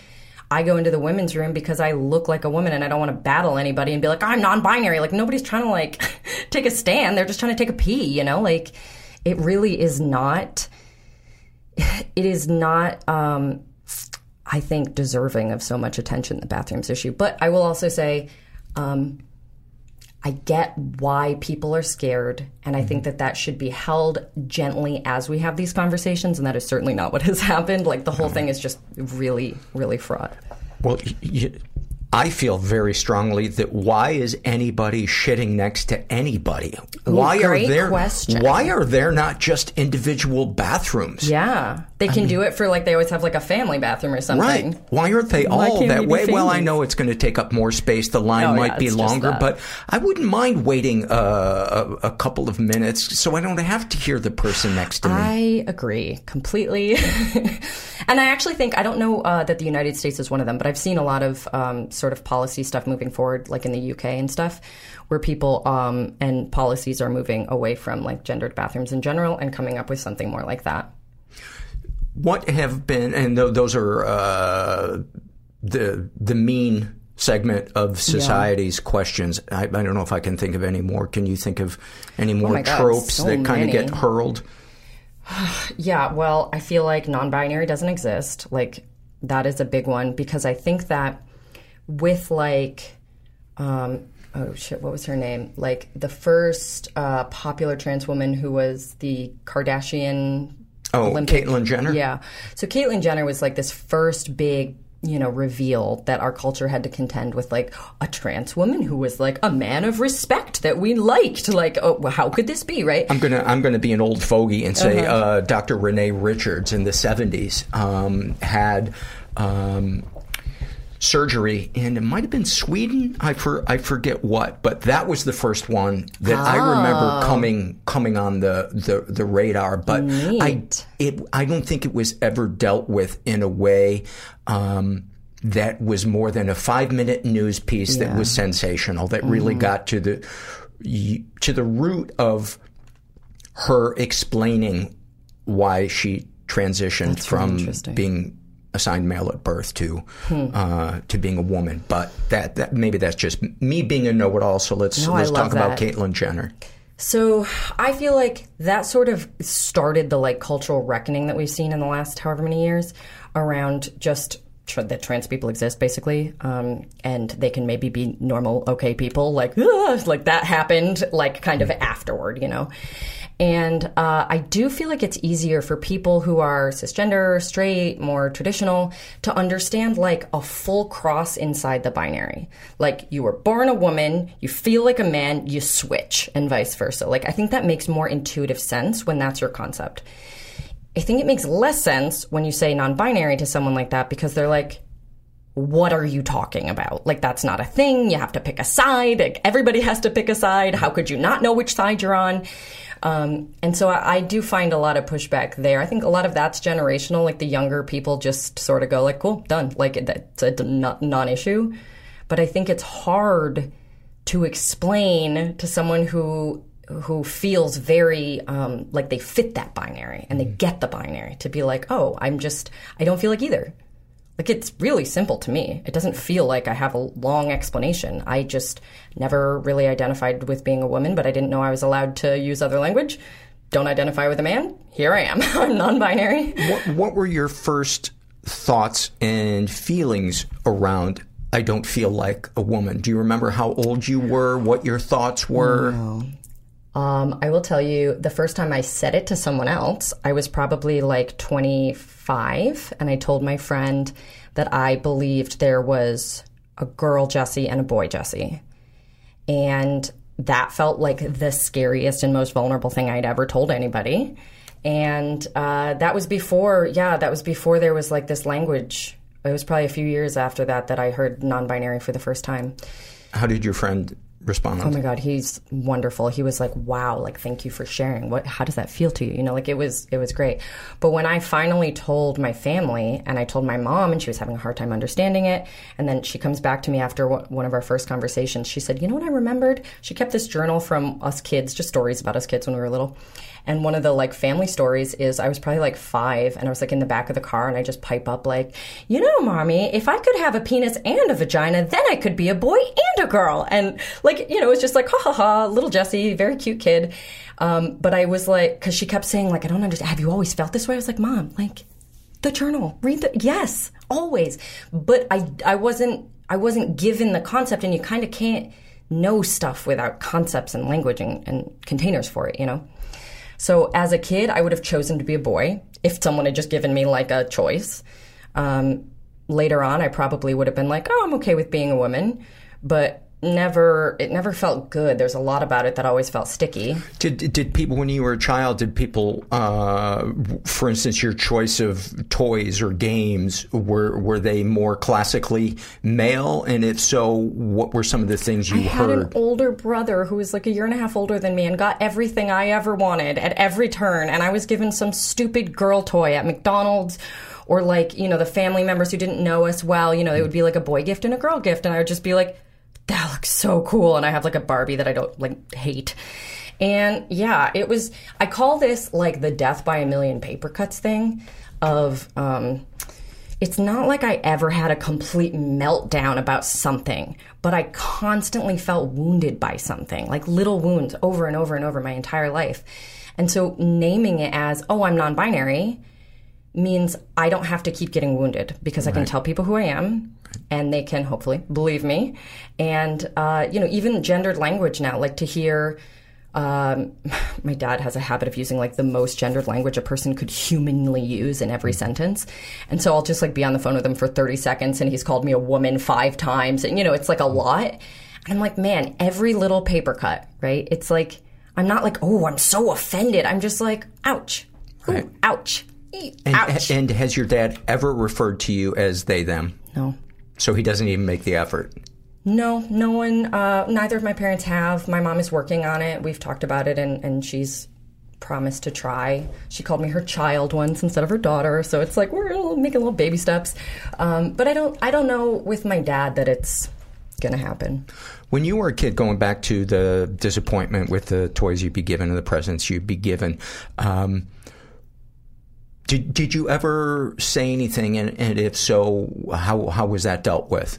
I go into the women's room because I look like a woman and I don't want to battle anybody and be like, I'm non binary. Like, nobody's trying to, like, *laughs* take a stand. They're just trying to take a pee, you know? Like, it really is not, it is not, um, I think, deserving of so much attention, the bathrooms issue. But I will also say, um, I get why people are scared, and I think that that should be held gently as we have these conversations, and that is certainly not what has *laughs* happened. Like the whole thing is just really, really fraught. Well, I feel very strongly that why is anybody shitting next to anybody? why are there question. why are there not just individual bathrooms? Yeah, they can do it for like they always have like a family bathroom or something. Right. Why aren't they Why all that we way? Well, I know it's going to take up more space. The line Oh, yeah, might be longer, but I wouldn't mind waiting uh, a, a couple of minutes so I don't have to hear the person next to me. I agree completely. *laughs* and I actually think, I don't know uh, that the United States is one of them, but I've seen a lot of um, sort of policy stuff moving forward, like in the UK and stuff, where people um, and policies are moving away from like gendered bathrooms in general and coming up with something more like that. what have been, and th- those are uh, the the mean segment of society's questions. I, I don't know if I can think of any more. Can you think of any more Oh God, tropes so that kind of get hurled? *sighs* Yeah, well, I feel like non binary doesn't exist. Like, that is a big one because I think that with like, um, oh shit, what was her name? Like, the first uh, popular trans woman who was the Kardashian. Oh, Olympic- Caitlyn Jenner. Yeah. So Caitlyn Jenner was like this first big, you know, reveal that our culture had to contend with, like a trans woman who was like a man of respect that we liked. Like, oh, well, how could this be, right? I'm gonna I'm gonna be an old fogey and say Uh-huh. uh, Dr. Renee Richards in the 70s um, had um, surgery, and it might have been Sweden. I for I forget what, but that was the first one that I remember Oh. coming coming on the the, the radar. But I it I don't think it was ever dealt with in a way. Um, that was more than a five minute news piece that was sensational, that really Mm-hmm. got to the to the root of her explaining why she transitioned from being assigned male at birth to Hmm. uh, to being a woman. But that, that maybe that's just me being a know-it-all. So let's No, let's talk about that. Caitlyn Jenner. So I feel like that sort of started the like cultural reckoning that we've seen in the last however many years around just tr- that trans people exist basically, um, and they can maybe be normal, okay people. Like, "Ah," *laughs* like that happened, like kind of afterward, you know. And uh, I do feel like it's easier for people who are cisgender, straight, more traditional to understand like a full cross inside the binary. Like you were born a woman, you feel like a man, you switch, and vice versa. Like I think that makes more intuitive sense when that's your concept. I think it makes less sense when you say non binary to someone like that because they're like, what are you talking about? Like, that's not a thing. You have to pick a side. Like, everybody has to pick a side. How could you not know which side you're on? Um, and so I, I do find a lot of pushback there. I think a lot of that's generational. Like, the younger people just sort of go, like, cool, done. Like, that's a non issue. But I think it's hard to explain to someone who who feels very um, like they fit that binary and they get the binary to be like, oh, I'm just I don't feel like either. Like it's really simple to me. It doesn't feel like I have a long explanation. I just never really identified with being a woman, but I didn't know I was allowed to use other language. Don't identify with a man. Here I am. *laughs* I'm non-binary. What, what were your first thoughts and feelings around I don't feel like a woman? Do you remember how old you were, what your thoughts were? Um, I will tell you, the first time I said it to someone else, I was probably like 25, and I told my friend that I believed there was a girl Jessi and a boy Jessi. And that felt like the scariest and most vulnerable thing I'd ever told anybody. And uh, that was before, yeah, that was before there was like this language. It was probably a few years after that that I heard non binary for the first time. How did your friend respond? Oh my god, he's wonderful. He was like, "Wow, like thank you for sharing. What how does that feel to you?" You know, like it was it was great. But when I finally told my family and I told my mom and she was having a hard time understanding it, and then she comes back to me after one one of our first conversations. She said, "You know what I remembered? She kept this journal from us kids, just stories about us kids when we were little." And one of the like family stories is I was probably like five and I was like in the back of the car and I just pipe up like, you know, mommy, if I could have a penis and a vagina, then I could be a boy and a girl. And like, you know, it's just like, ha ha ha, little Jessi, very cute kid. Um, but I was like, cause she kept saying like, I don't understand. Have you always felt this way? I was like, mom, like the journal, read the, yes, always. But I, I wasn't, I wasn't given the concept and you kind of can't know stuff without concepts and language and, and containers for it, you know? So as a kid, I would have chosen to be a boy if someone had just given me like a choice. Um, later on, I probably would have been like, oh, I'm okay with being a woman, but never it never felt good there's a lot about it that always felt sticky Did did people when you were a child? Did people, uh, for instance, your choice of toys or games were were they more classically male? And if so, what were some of the things you heard? I had heard? an older brother who was like a year and a half older than me and got everything I ever wanted at every turn. And I was given some stupid girl toy at McDonald's or like, you know, the family members who didn't know us well, you know, it would be like a boy gift and a girl gift. And I would just be like, that looks so cool. And I have like a Barbie that I don't like hate. And yeah, it was, I call this like the death by a million paper cuts thing of, um, it's not like I ever had a complete meltdown about something, but I constantly felt wounded by something, like little wounds over and over and over my entire life. And so naming it as, oh, I'm non binary means I don't have to keep getting wounded because I can tell people who I am and they can hopefully believe me. And, uh, you know, even gendered language now, like to hear. Um, *laughs* my dad has a habit of using like the most gendered language a person could humanly use in every sentence. And so I'll just like be on the phone with him for 30 seconds and he's called me a woman five times. And, you know, it's like a lot. And I'm like, man, every little paper cut, right? It's like, I'm not like, oh, I'm so offended. I'm just like, ouch. Ooh, Right. ouch. And, ouch. and has your dad ever referred to you as they them? no. So he doesn't even make the effort. No, no one, uh, neither of my parents have. My mom is working on it. We've talked about it, and, and she's promised to try. She called me her child once instead of her daughter, so it's like we're making little baby steps. Um, but I don't, I don't know with my dad that it's gonna happen. When you were a kid, going back to the disappointment with the toys you'd be given and the presents you'd be given, um, did did you ever say anything? And, and if so, how how was that dealt with?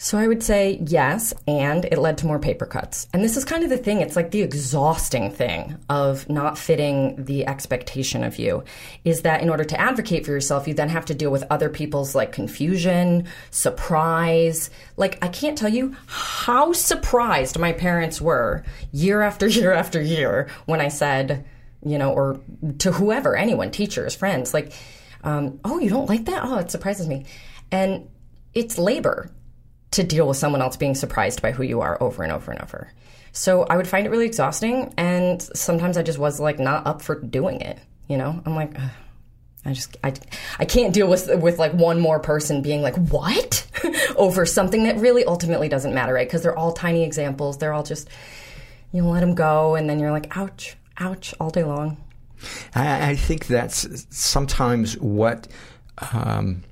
So I would say yes, and it led to more paper cuts. And this is kind of the thing, it's like the exhausting thing of not fitting the expectation of you is that in order to advocate for yourself, you then have to deal with other people's like confusion, surprise. Like I can't tell you how surprised my parents were year after year after year when I said, you know, or to whoever, anyone, teachers, friends, like, um, oh, you don't like that? Oh, it surprises me. And it's labor to deal with someone else being surprised by who you are over and over and over. So I would find it really exhausting, and sometimes I just was like not up for doing it. You know, I'm like, I just I, I can't deal with with like one more person being like what *laughs* over something that really ultimately doesn't matter, right? Because they're all tiny examples. They're all just you know, let them go, and then you're like, ouch, ouch, all day long. I, I think that's sometimes what um,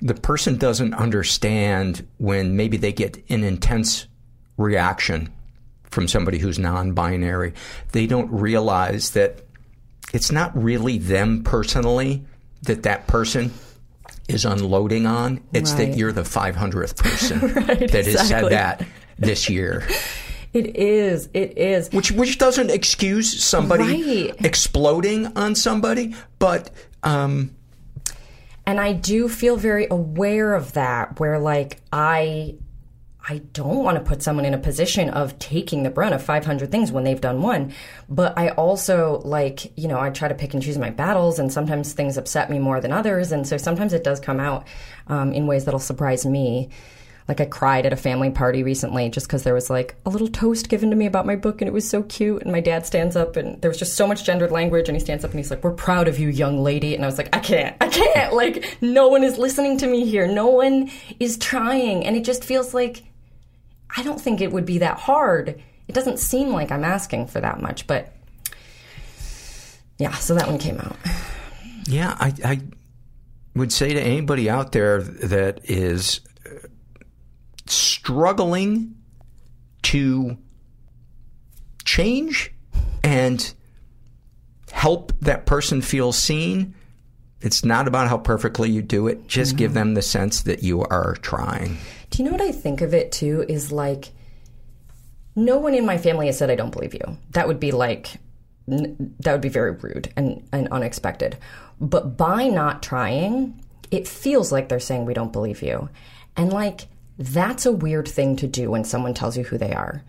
the person doesn't understand when maybe they get an intense reaction from somebody who's non-binary. They don't realize that it's not really them personally that that person is unloading on. It's Right. that you're the 500th person *laughs* Right, that has said that this year. *laughs* It is, it is. which which doesn't excuse somebody Right. exploding on somebody, but um, and I do feel very aware of that where like I I don't want to put someone in a position of taking the brunt of 500 things when they've done one. But I also like, you know, I try to pick and choose my battles and sometimes things upset me more than others. And so sometimes it does come out um, in ways that'll surprise me. Like I cried at a family party recently just because there was like a little toast given to me about my book and it was so cute. And my dad stands up and there was just so much gendered language and he stands up and he's like, "We're proud of you, young lady." And I was like, "I can't, I can't! Like no one is listening to me here. No one is trying." And it just feels like I don't think it would be that hard. It doesn't seem like I'm asking for that much, but yeah. So that one came out. yeah, I, I would say to anybody out there that is struggling to change and help that person feel seen. It's not about how perfectly you do it. Just give mm-hmm. them the sense that you are trying. Do you know what I think of it too? Is like, no one in my family has said I don't believe you. That would be like, n- that would be very rude and, and unexpected. But by not trying, it feels like they're saying we don't believe you. And like, that's a weird thing to do when someone tells you who they are.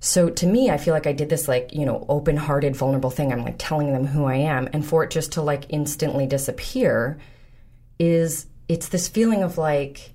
So to me, I feel like I did this like, you know, open hearted, vulnerable thing. I'm like telling them who I am. And for it just to like instantly disappear is it's this feeling of like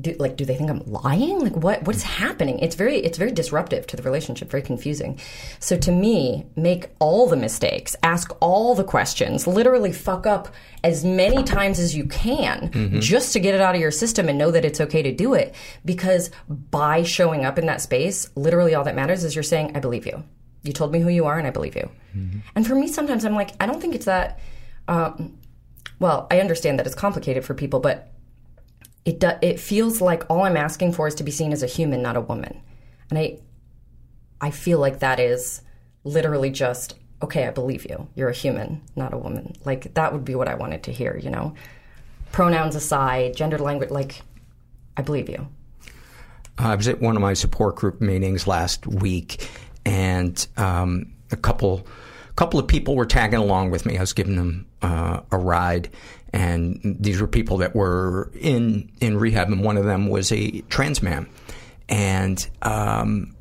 do, like do they think I'm lying? Like what what's happening? It's very it's very disruptive to the relationship, very confusing. So to me, make all the mistakes, ask all the questions, literally fuck up as many times as you can Mm-hmm. just to get it out of your system and know that it's okay to do it because by showing up in that space, literally all that matters is you're saying I believe you. You told me who you are and I believe you. And for me sometimes I'm like I don't think it's that um, well, I understand that it's complicated for people, but it do, it feels like all I'm asking for is to be seen as a human, not a woman. And I I feel like that is literally just okay, I believe you. You're a human, not a woman. Like that would be what I wanted to hear, you know. Pronouns aside, gendered language like I believe you. I was at one of my support group meetings last week, and um, a couple couple of people were tagging along with me. I was giving them uh, a ride, and these were people that were in in rehab, and one of them was a trans man, and um,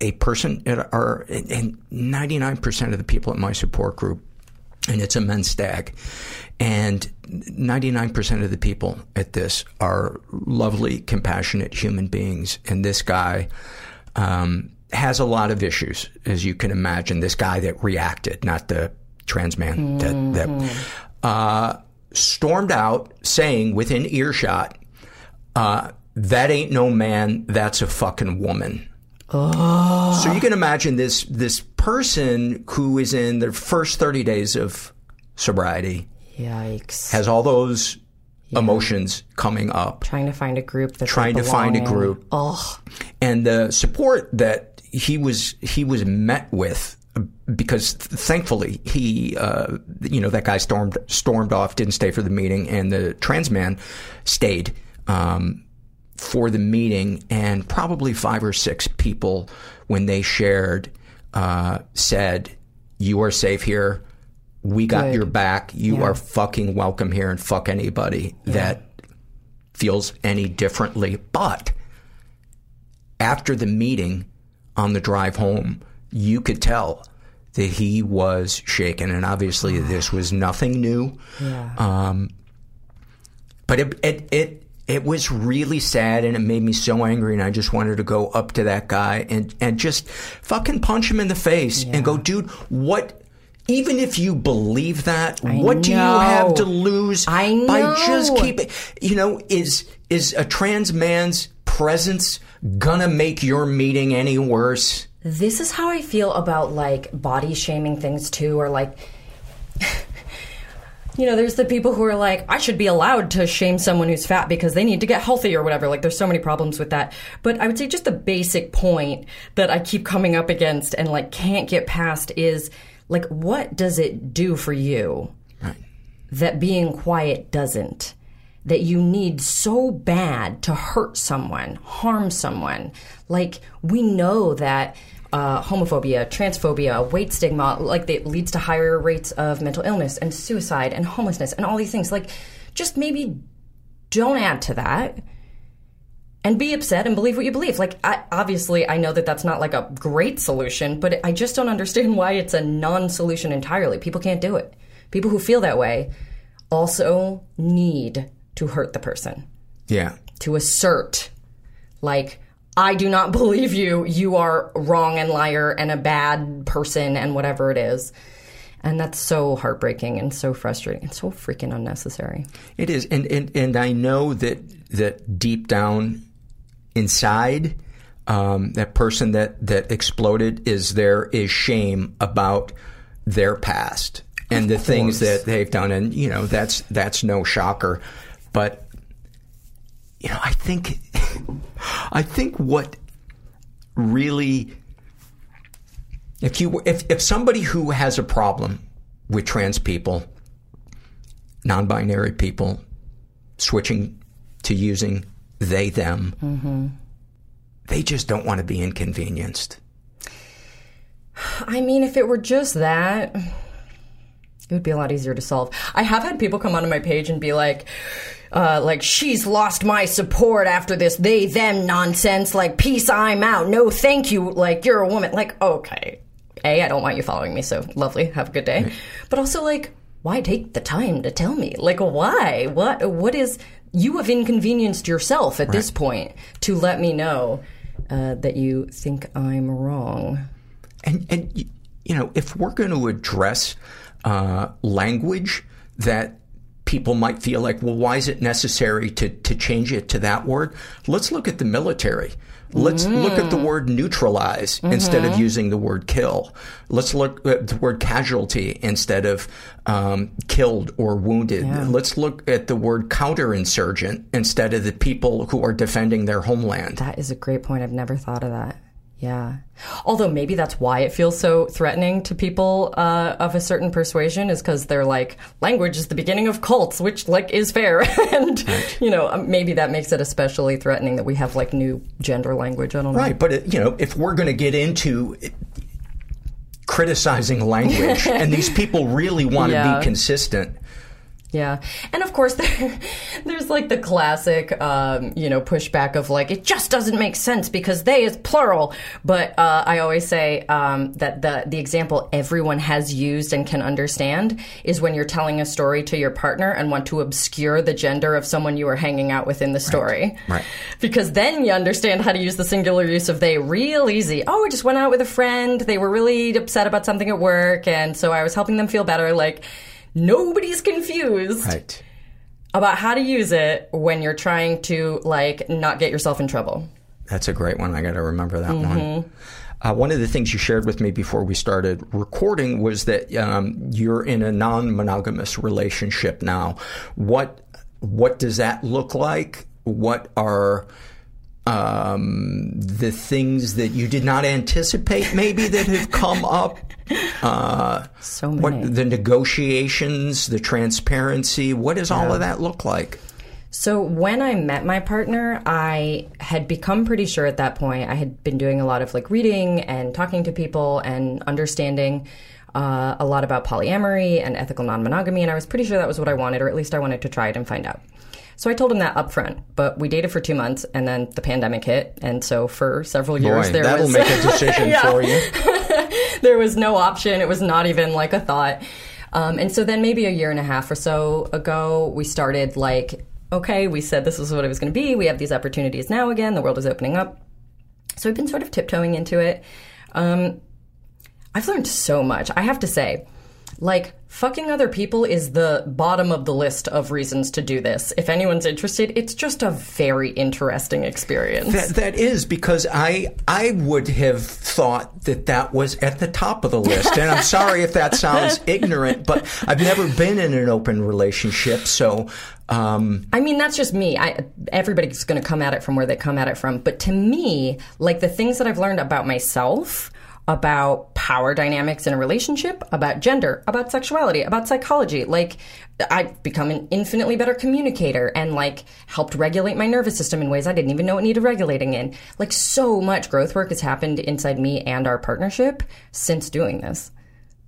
a person at our and ninety nine percent of the people at my support group and it's a men's stag. And 99% of the people at this are lovely, compassionate human beings. And this guy um, has a lot of issues, as you can imagine. This guy that reacted, not the trans man that, that uh, stormed out saying within earshot, uh, that ain't no man, that's a fucking woman. So you can imagine this this person who is in their first 30 days of sobriety Yikes. has all those emotions coming up, trying to find a group that trying to find a group. Oh, And the support that he was he was met with because thankfully he uh, you know that guy stormed stormed off didn't stay for the meeting and the trans man stayed um, for the meeting and probably five or six people when they shared uh, said you are safe here we got Good. your back you Yeah. are fucking welcome here and fuck anybody that feels any differently but after the meeting on the drive home, you could tell that he was shaken. And obviously, this was nothing new. yeah. Um, but it, it, it, it was really sad and it made me so angry. And I just wanted to go up to that guy and, and just fucking punch him in the face and go, dude, what? Even if you believe that, what do you have to lose I know. by know. just keeping? You know, is is a trans man's presence gonna make your meeting any worse? This is how I feel about like body shaming things too, or like, *laughs* you know, there's the people who are like, I should be allowed to shame someone who's fat because they need to get healthy or whatever. Like, there's so many problems with that. But I would say just the basic point that I keep coming up against and like can't get past is like, what does it do for you that being quiet doesn't? That you need so bad to hurt someone, harm someone. Like we know that uh, homophobia, transphobia, weight stigma, like that leads to higher rates of mental illness and suicide and homelessness and all these things. Like, just maybe don't add to that and be upset and believe what you believe. Like, I, obviously, I know that that's not like a great solution, but I just don't understand why it's a non-solution entirely. People can't do it. People who feel that way also need to hurt the person, Yeah. to assert, like, I do not *laughs* believe you. You are wrong and liar and a bad person and whatever it is. And that's so heartbreaking and so frustrating and so freaking unnecessary. It is, and and and I know that that deep down inside, um, that person that that exploded is there is shame about their past and the things that they've done, and you know that's that's no shocker, but you know I think *laughs* I think what really if you if if somebody who has a problem with trans people non-binary people switching to using they them mm-hmm. they just don't want to be inconvenienced I mean, if it were just that, it would be a lot easier to solve. I have had people come onto my page and be like, uh, like she's lost my support after this they them nonsense. Like peace, I'm out. No, thank you. Like you're a woman. Like okay, a I don't want you following me. So lovely. Have a good day. But also like why take the time to tell me? Like, why? What? What is? You have inconvenienced yourself at this point to let me know uh, that you think I'm wrong. And, and you know, if we're going to address uh, language that people might feel like, well, why is it necessary to, to change it to that word? Let's look at the military. Let's look at the word neutralize instead of using the word kill. Let's look at the word casualty instead of um, killed or wounded. Let's look at the word counterinsurgent instead of the people who are defending their homeland. That is a great point. I've never thought of that. Yeah. Although maybe that's why it feels so threatening to people uh, of a certain persuasion is because they're like, language is the beginning of cults, which like is fair, *laughs* and you know um, maybe that makes it especially threatening that we have like new gender language. I don't know. Right, but it, you know, if we're going to get into it- criticizing language, *laughs* and these people really want to Yeah. be consistent, Yeah, and of course *laughs* there, there's like the classic, um, you know, pushback of like it just doesn't make sense because they is plural. But uh, I always say um, that the the example everyone has used and can understand is when you're telling a story to your partner and want to obscure the gender of someone you are hanging out with in the story. Right. Because then you understand how to use the singular use of they real easy. Oh, I just went out with a friend. They were really upset about something at work, and so I was helping them feel better. Like. Nobody's confused right? about how to use it when you're trying to like not get yourself in trouble. That's a great one. I got to remember that Mm-hmm. one. Uh, one of the things you shared with me before we started recording was that um, you're in a non-monogamous relationship now. What what does that look like? What are um, the things that you did not anticipate, maybe that have come up? *laughs* Uh, So what many. the negotiations, the transparency? What does all of that look like? So when I met my partner, I had become pretty sure at that point. I had been doing a lot of like reading and talking to people and understanding uh, a lot about polyamory and ethical non-monogamy, and I was pretty sure that was what I wanted, or at least I wanted to try it and find out. So I told him that up front, but we dated for two months, and then the pandemic hit, and so for several years Boy, there that'll was make a decision *laughs* Yeah. for you. *laughs* there was no option. It was not even like a thought. Um, and so then maybe a year and a half or so ago, we started like, okay, we said this is what it was going to be. We have these opportunities now again. The world is opening up. So we've been sort of tiptoeing into it. Um, I've learned so much. I have to say, like, fucking other people is the bottom of the list of reasons to do this. If anyone's interested, it's just a very interesting experience. That, that is because I I would have thought that that was at the top of the list, and I'm sorry if that sounds *laughs* ignorant, but I've never been in an open relationship, so um, I mean, that's just me. I, everybody's going to come at it from where they come at it from. But to me, like the things that I've learned about myself, about power dynamics in a relationship, about gender, about sexuality, about psychology, like I've become an infinitely better communicator and like helped regulate my nervous system in ways I didn't even know it needed regulating in. Like so much growth work has happened inside me and our partnership since doing this.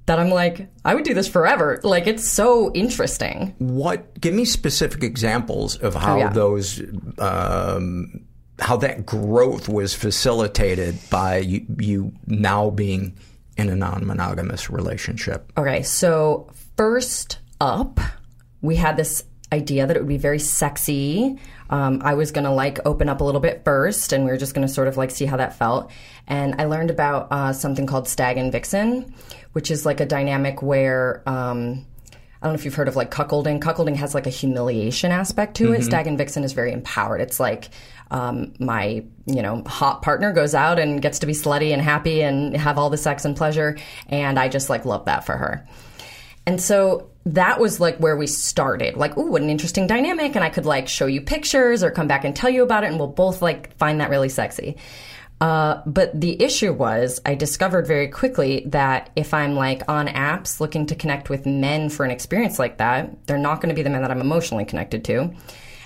That I'm like, I would do this forever. Like, it's so interesting. what? Give me specific examples of how yeah. those. Um, how that growth was facilitated by you, you now being in a non-monogamous relationship. Okay, so first up, we had this idea that it would be very sexy. Um, I was gonna like open up a little bit first, and we were just gonna sort of like see how that felt. And I learned about uh, something called stag and vixen, which is like a dynamic where. Um, I don't know if you've heard of like cuckolding. Cuckolding has like a humiliation aspect to it. Stag and Vixen is very empowered. It's like um, my, you know, hot partner goes out and gets to be slutty and happy and have all the sex and pleasure, and I just like love that for her. And so that was like where we started. Like, ooh, what an interesting dynamic. And I could like show you pictures or come back and tell you about it, and we'll both like find that really sexy. Uh, but the issue was, I discovered very quickly that if I'm like on apps looking to connect with men for an experience like that, they're not going to be the men that I'm emotionally connected to.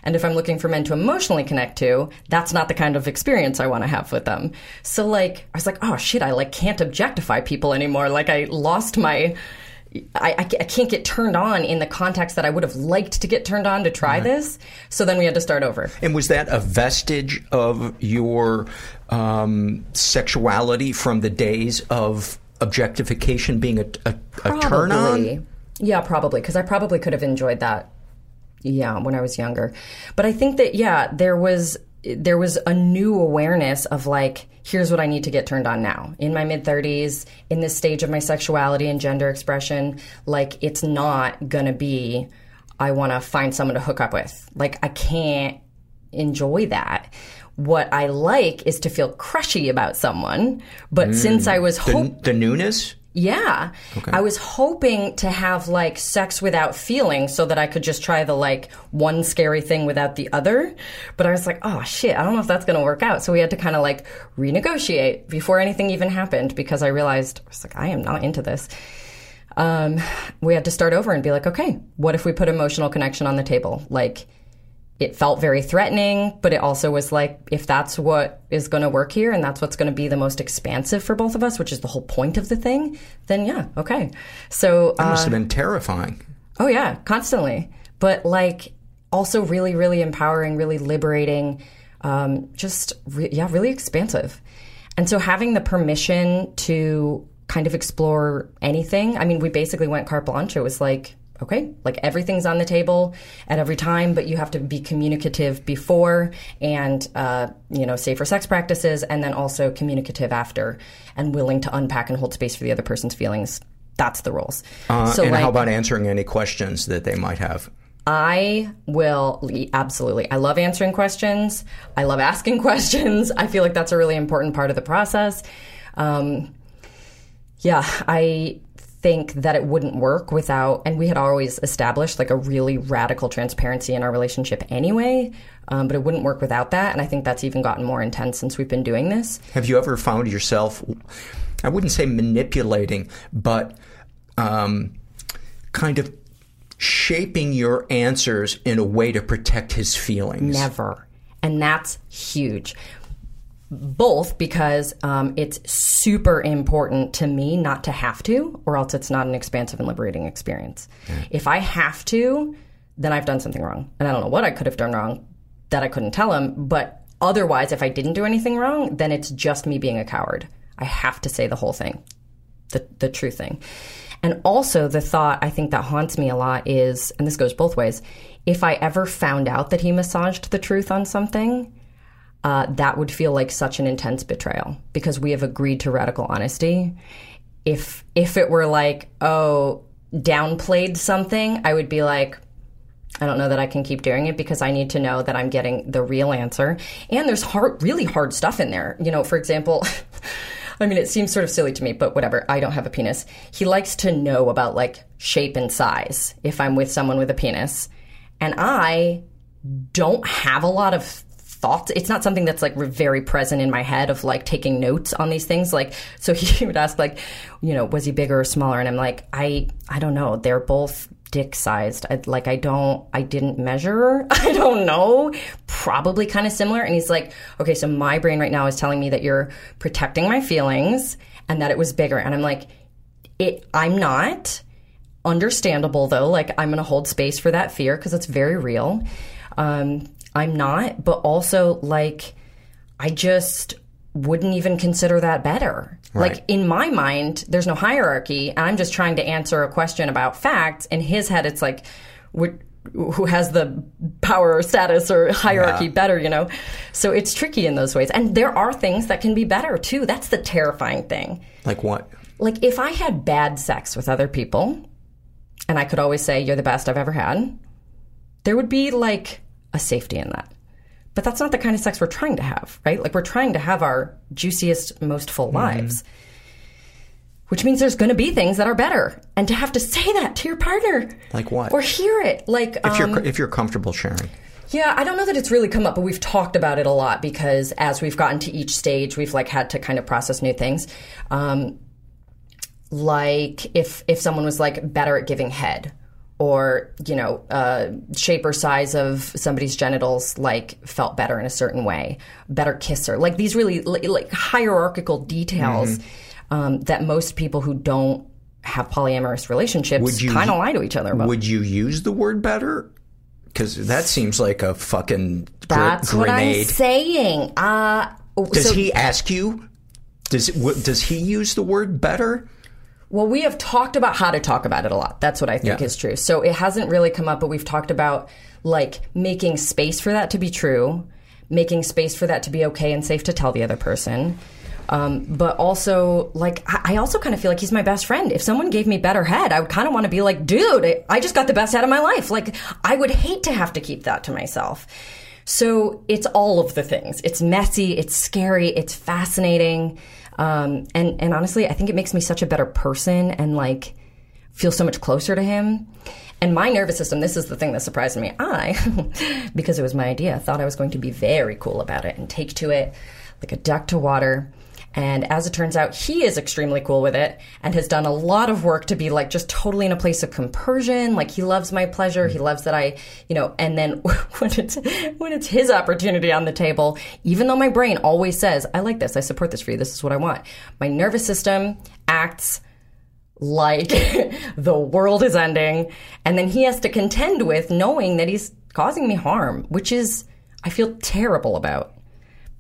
And if I'm looking for men to emotionally connect to, that's not the kind of experience I want to have with them. So like, I was like, oh shit, I like can't objectify people anymore. Like I lost my, I, I, I can't get turned on in the context that I would have liked to get turned on to try this. So then we had to start over. And was that a vestige of your um, sexuality from the days of objectification being a, a, a turn on? Yeah, probably because I probably could have enjoyed that. Yeah, when I was younger, but I think that yeah, there was there was a new awareness of like here's what I need to get turned on now in my mid 30s in this stage of my sexuality and gender expression. Like it's not gonna be I want to find someone to hook up with. Like I can't enjoy that. What I like is to feel crushy about someone, but since I was The, the newness? Yeah. I was hoping to have like sex without feeling so that I could just try the like one scary thing without the other. But I was like, oh shit, I don't know if that's going to work out. So we had to kind of like renegotiate before anything even happened because I realized I was like, I am not into this. Um, we had to start over and be like, okay, what if we put emotional connection on the table? Like, it felt very threatening, but it also was like, if that's what is going to work here and that's what's going to be the most expansive for both of us, which is the whole point of the thing, then yeah, okay. So, That uh, must have been terrifying. oh yeah, constantly. But like, also really, really empowering, really liberating, um, just, re- yeah, really expansive. And so having the permission to kind of explore anything, I mean, we basically went carte blanche. It was like, okay, like everything's on the table at every time, but you have to be communicative before and, uh, you know, safer sex practices, and then also communicative after and willing to unpack and hold space for the other person's feelings. That's the rules. Uh, so and like, how about answering any questions that they might have? I will absolutely. I love answering questions. I love asking *laughs* questions. I feel like that's a really important part of the process. Um, yeah, I think that it wouldn't work without, and we had always established like a really radical transparency in our relationship anyway, um, but it wouldn't work without that. And I think that's even gotten more intense since we've been doing this. Have you ever found yourself, I wouldn't say manipulating, but um, kind of shaping your answers in a way to protect his feelings? Never. And that's huge. Both because um, it's super important to me not to have to, or else it's not an expansive and liberating experience. If I have to, then I've done something wrong. And I don't know what I could have done wrong that I couldn't tell him. But otherwise, if I didn't do anything wrong, then it's just me being a coward. I have to say the whole thing, the, the true thing. And also, the thought I think that haunts me a lot is, and this goes both ways, if I ever found out that he massaged the truth on something, uh, that would feel like such an intense betrayal because we have agreed to radical honesty. If if it were like, oh, downplayed something, I would be like, I don't know that I can keep doing it because I need to know that I'm getting the real answer. And there's hard, really hard stuff in there. You know, for example. *laughs* I mean, it seems sort of silly to me, but whatever. I don't have a penis. He likes to know about like shape and size if I'm with someone with a penis. And I don't have a lot of thoughts. It's not something that's like very present in my head of like taking notes on these things. Like, *laughs* so he would ask like, you know, was he bigger or smaller? And I'm like, I, I don't know. They're both dick sized. Like, I don't, I didn't measure. *laughs* I don't know. Probably kind of similar. And he's like, okay, so my brain right now is telling me that you're protecting my feelings and that it was bigger. And I'm like, it, I'm not. Understandable though. Like, I'm going to hold space for that fear because it's very real. Um, I'm not, but also like I just wouldn't even consider that better. Right. Like in my mind, there's no hierarchy, and I'm just trying to answer a question about facts. In his head, it's like, wh- who has the power or status or hierarchy Yeah. better, you know? So it's tricky in those ways. And there are things that can be better too. That's the terrifying thing. Like what? Like if I had bad sex with other people, and I could always say, you're the best I've ever had, there would be like a safety in that. But that's not the kind of sex we're trying to have, right? Like we're trying to have our juiciest, most full lives. Which means there's going to be things that are better. And to have to say that to your partner Like what? or hear it, like if um, you're if you're comfortable sharing. yeah, I don't know that it's really come up, but we've talked about it a lot because as we've gotten to each stage, we've like had to kind of process new things. Um, like if if someone was like better at giving head, or you know, uh, shape or size of somebody's genitals like felt better in a certain way, better kisser, like these really like hierarchical details um, that most people who don't have polyamorous relationships Would you- kind of lie to each other about. Would you use the word better? Because that seems like a fucking That's what I'm saying. Uh, Does so- he ask you? Does w- does he use the word better? Well, we have talked about how to talk about it a lot. That's what I think Yeah. is true. So it hasn't really come up, but we've talked about like making space for that to be true, making space for that to be okay and safe to tell the other person. Um, but also, like, I, I also kind of feel like he's my best friend. If someone gave me better head, I would kind of want to be like, dude, I, I just got the best head of my life. Like, I would hate to have to keep that to myself. So it's all of the things. It's messy, it's scary, it's fascinating. Um, and, and honestly, I think it makes me such a better person and like feel so much closer to him. And my nervous system, this is the thing that surprised me. I, *laughs* because it was my idea, thought I was going to be very cool about it and take to it like a duck to water. And as it turns out, he is extremely cool with it and has done a lot of work to be like just totally in a place of compersion. Like he loves my pleasure. He loves that I, you know, and then *laughs* when it's, when it's his opportunity on the table, even though my brain always says, I like this, I support this for you, this is what I want, my nervous system acts like *laughs* the world is ending. And then he has to contend with knowing that he's causing me harm, which is, I feel terrible about.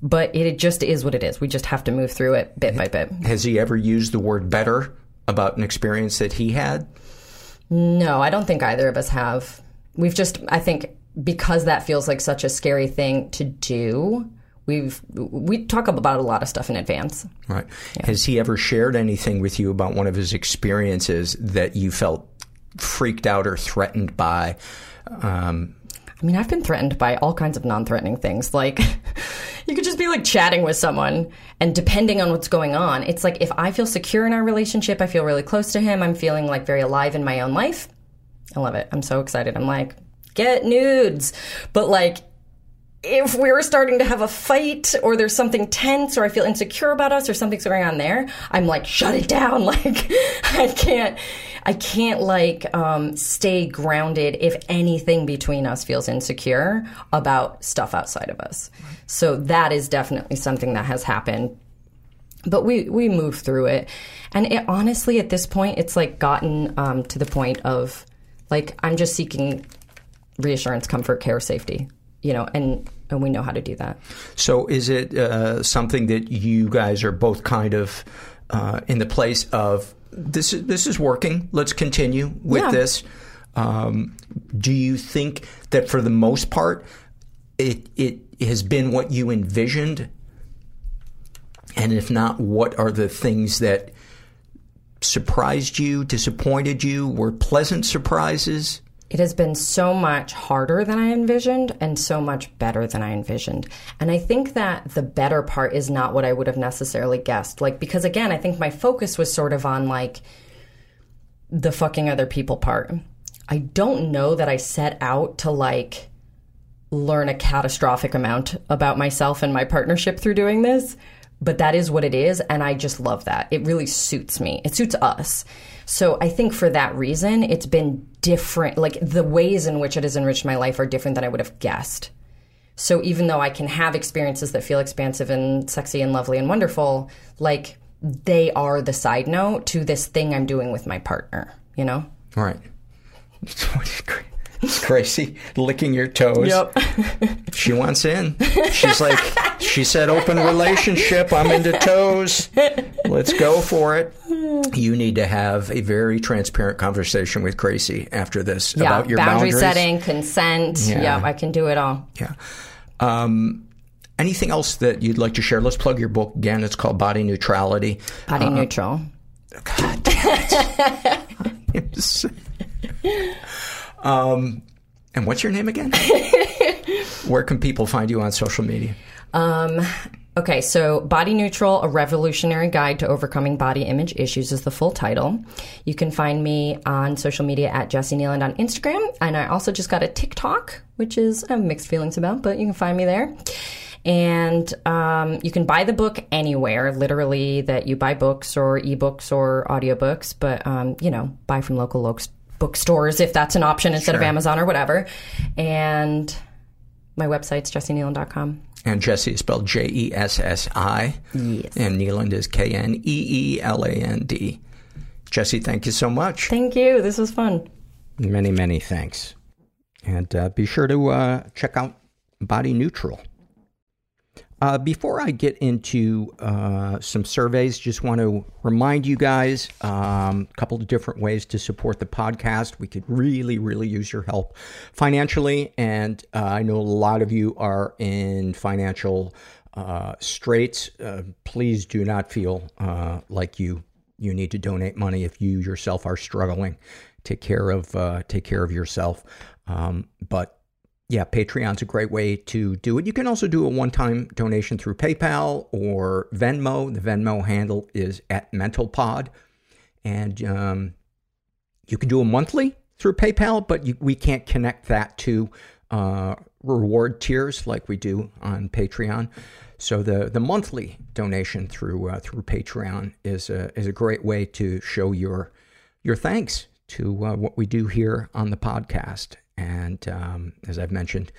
But it just is what it is. We just have to move through it bit by bit. Has he ever used the word better about an experience that he had? No, I don't think either of us have. We've just, I think, because that feels like such a scary thing to do, we've, we talk about a lot of stuff in advance. Right. Has he ever shared anything with you about one of his experiences that you felt freaked out or threatened by? Um, I mean, I've been threatened by all kinds of non threatening things. Like, *laughs* you could just be like chatting with someone, and depending on what's going on, it's like if I feel secure in our relationship, I feel really close to him, I'm feeling like very alive in my own life. I love it. I'm so excited. I'm like, get nudes. But like, if we were starting to have a fight or there's something tense or I feel insecure about us or something's going on there, I'm like, shut it down. *laughs* Like, I can't, I can't like, um, stay grounded if anything between us feels insecure about stuff outside of us. So that is definitely something that has happened. But we, we move through it. And it, honestly, at this point, it's like gotten um, to the point of like, I'm just seeking reassurance, comfort, care, safety you know, and and we know how to do that. So, is it uh, something that you guys are both kind of uh, in the place of this? Is, this is working. Let's continue with Yeah. this. Um, do you think that for the most part, it it has been what you envisioned? And if not, what are the things that surprised you, disappointed you, were pleasant surprises? It has been so much harder than I envisioned and so much better than I envisioned. And I think that the better part is not what I would have necessarily guessed. Like, because again, I think my focus was sort of on like the fucking other people part. I don't know that I set out to like learn a catastrophic amount about myself and my partnership through doing this, but that is what it is. And I just love that. It really suits me, it suits us. So I think for that reason, it's been different. Like the ways in which it has enriched my life are different than I would have guessed. So even though I can have experiences that feel expansive and sexy and lovely and wonderful, like they are the side note to this thing I'm doing with my partner, you know? Right. It's *laughs* crazy. Licking your toes. Yep. *laughs* She wants in. She's like, she said open relationship. I'm into toes. Let's go for it. You need to have a very transparent conversation with Gracie after this yeah, about your boundary boundaries. setting, consent. Yeah. Yeah. I can do it all. Yeah. Um, anything else that you'd like to share? Let's plug your book again. It's called Body Neutrality. Body Uh, neutral. God damn it. *laughs* um, and what's your name again? *laughs* Where can people find you on social media? Um, okay, so Body Neutral, A Revolutionary Guide to Overcoming Body Image Issues is the full title. You can find me on social media at Jessi Kneeland on Instagram. And I also just got a TikTok, which is I have mixed feelings about, but you can find me there. And um, you can buy the book anywhere, literally, that you buy books or ebooks or audiobooks, but, um, you know, buy from local lo- bookstores if that's an option instead of Amazon or whatever. And my website's jessikneeland.com. And Jessi is spelled J E S S I. Yes. And Kneeland is K N E E L A N D. Jessi, thank you so much. Thank you. This was fun. Many, many thanks. And uh, be sure to uh, check out Body Neutral. Uh, before I get into uh, some surveys, just want to remind you guys a um, couple of different ways to support the podcast. We could really, really use your help financially, and uh, I know a lot of you are in financial uh, straits. Uh, please do not feel uh, like you you need to donate money if you yourself are struggling. Take care of take care of yourself. Um, but yeah, Patreon's a great way to do it. You can also do a one time donation through PayPal or Venmo. The Venmo handle is at MentalPod. And um, you can do a monthly through PayPal, but you, we can't connect that to uh, reward tiers like we do on Patreon. So the, the monthly donation through uh, through Patreon is a, is a great way to show your your thanks to uh, what we do here on the podcast. And um, as I've mentioned,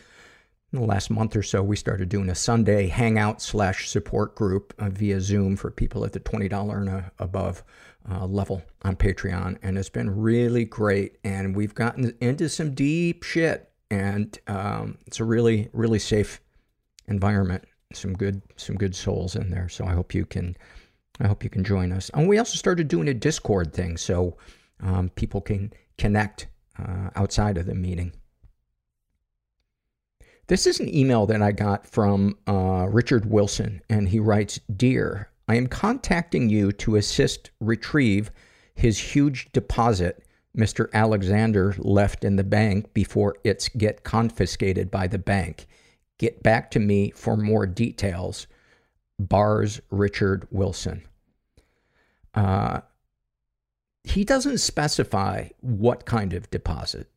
in the last month or so, we started doing a Sunday hangout slash support group uh, via Zoom for people at the $20 and above uh, level on Patreon. And it's been really great. And we've gotten into some deep shit. And um, it's a really, really safe environment. Some good, some good souls in there. So I hope you can, I hope you can join us. And we also started doing a Discord thing. So um, people can connect outside of the meeting. This is an email that I got from uh, Richard Wilson, and he writes Dear, I am contacting you to assist retrieve his huge deposit Mr. Alexander left in the bank before it's get confiscated by the bank. Get back to me for more details. Bars Richard Wilson. Uh, he doesn't specify what kind of deposit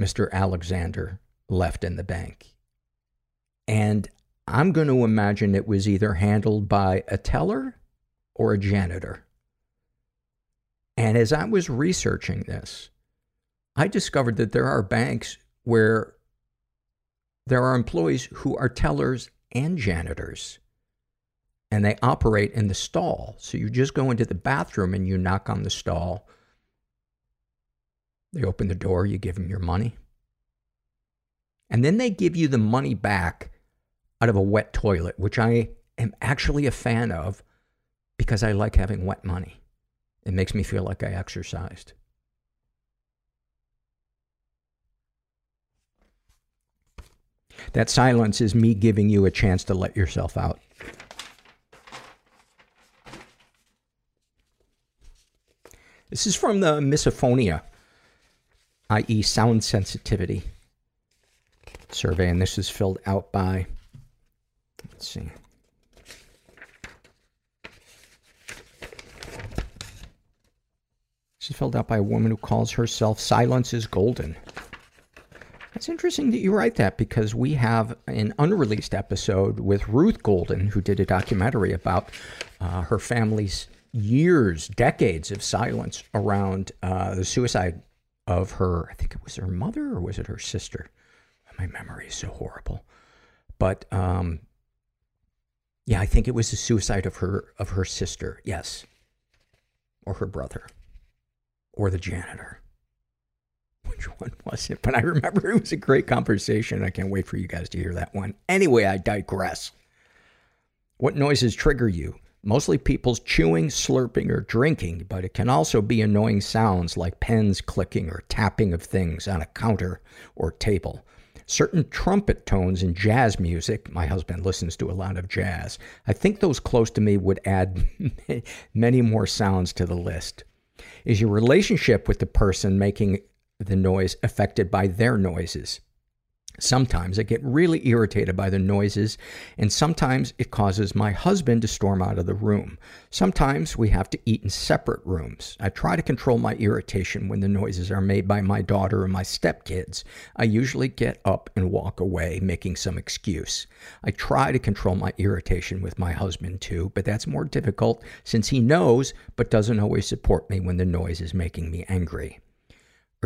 Mr. Alexander left in the bank. And I'm going to imagine it was either handled by a teller or a janitor. And as I was researching this, I discovered that there are banks where there are employees who are tellers and janitors and they operate in the stall. So you just go into the bathroom and you knock on the stall. They open the door, you give them your money. And then they give you the money back out of a wet toilet, which I am actually a fan of because I like having wet money. It makes me feel like I exercised. That silence is me giving you a chance to let yourself out. This is from the misophonia, i.e., sound sensitivity survey, and this is filled out by, let's see. This is filled out by a woman who calls herself Silence is Golden. It's interesting that you write that because we have an unreleased episode with Ruth Golden, who did a documentary about uh, her family's years, decades of silence around uh, the suicide of her, I think it was her mother or was it her sister? My memory is so horrible. But um, yeah, I think it was the suicide of her of her sister, yes. Or her brother. Or the janitor. Which one was it? But I remember it was a great conversation. I can't wait for you guys to hear that one. Anyway, I digress. What noises trigger you? Mostly people's chewing, slurping, or drinking, but it can also be annoying sounds like pens clicking or tapping of things on a counter or table. Certain trumpet tones in jazz music, my husband listens to a lot of jazz. I think those close to me would add *laughs* many more sounds to the list. Is your relationship with the person making the noise affected by their noises? Sometimes I get really irritated by the noises, and sometimes it causes my husband to storm out of the room. Sometimes we have to eat in separate rooms. I try to control my irritation when the noises are made by my daughter or my stepkids. I usually get up and walk away, making some excuse. I try to control my irritation with my husband too, but that's more difficult since he knows but doesn't always support me when the noise is making me angry.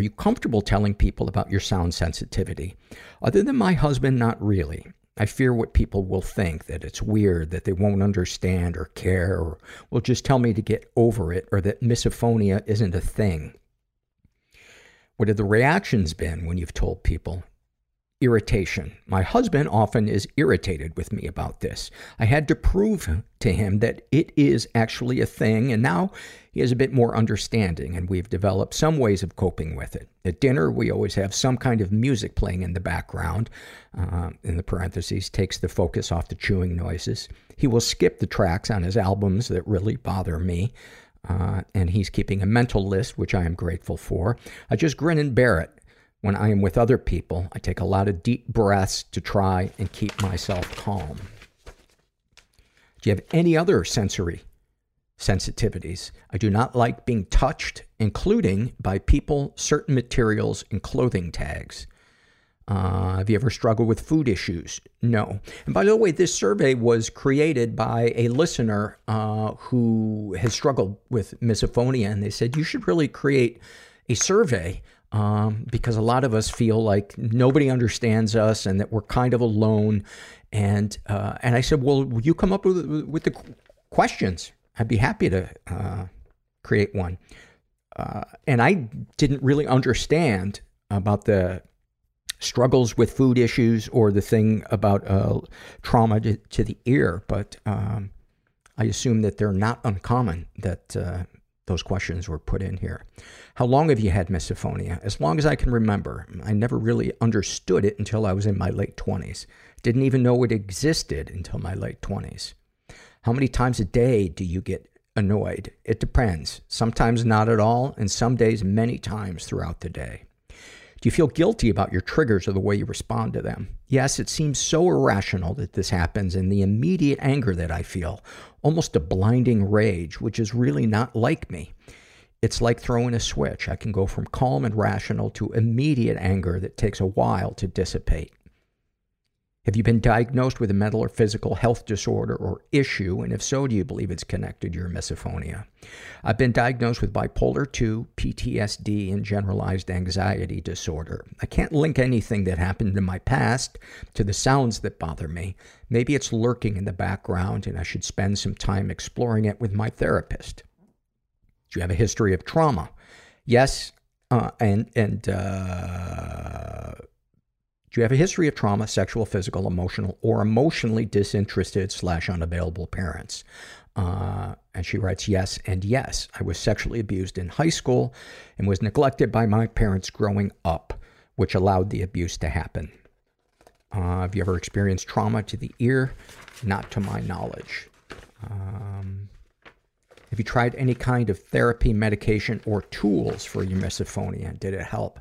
Are you comfortable telling people about your sound sensitivity? Other than my husband, not really. I fear what people will think, that it's weird, that they won't understand or care, or will just tell me to get over it, or that misophonia isn't a thing. What have the reactions been when you've told people? Irritation. My husband often is irritated with me about this. I had to prove to him that it is actually a thing, and now he is a bit more understanding, and we've developed some ways of coping with it. At dinner, we always have some kind of music playing in the background, uh, in the parentheses, takes the focus off the chewing noises. He will skip the tracks on his albums that really bother me. Uh, and he's keeping a mental list, which I am grateful for. I just grin and bear it. When I am with other people, I take a lot of deep breaths to try and keep myself calm. Do you have any other sensory sensitivities? I do not like being touched, including by people, certain materials, and clothing tags. Uh, have you ever struggled with food issues? No. And by the way, this survey was created by a listener uh, who has struggled with misophonia, and they said you should really create a survey um, because a lot of us feel like nobody understands us and that we're kind of alone. And uh, and I said, well, you come up with with the questions? I'd be happy to uh, create one. Uh, and I didn't really understand about the struggles with food issues or the thing about uh, trauma to, to, the ear, but um, I assume that they're not uncommon. That uh, those questions were put in here. How long have you had misophonia? As long as I can remember. I never really understood it until I was in my late 20s. Didn't even know it existed until my late 20s. How many times a day do you get annoyed? It depends. Sometimes not at all, and some days many times throughout the day. Do you feel guilty about your triggers or the way you respond to them? Yes, it seems so irrational that this happens, and the immediate anger that I feel, almost a blinding rage, which is really not like me. It's like throwing a switch. I can go from calm and rational to immediate anger that takes a while to dissipate. Have you been diagnosed with a mental or physical health disorder or issue? And if so, do you believe it's connected to your misophonia? I've been diagnosed with bipolar 2, PTSD, and generalized anxiety disorder. I can't link anything that happened in my past to the sounds that bother me. Maybe it's lurking in the background and I should spend some time exploring it with my therapist. Do you have a history of trauma? Yes, uh, and, and, uh, do you have a history of trauma, sexual, physical, emotional, or emotionally disinterested slash unavailable parents? Uh, and she writes, yes and yes. I was sexually abused in high school and was neglected by my parents growing up, which allowed the abuse to happen. Uh, have you ever experienced trauma to the ear? Not to my knowledge. Um, have you tried any kind of therapy, medication, or tools for your misophonia? Did it help?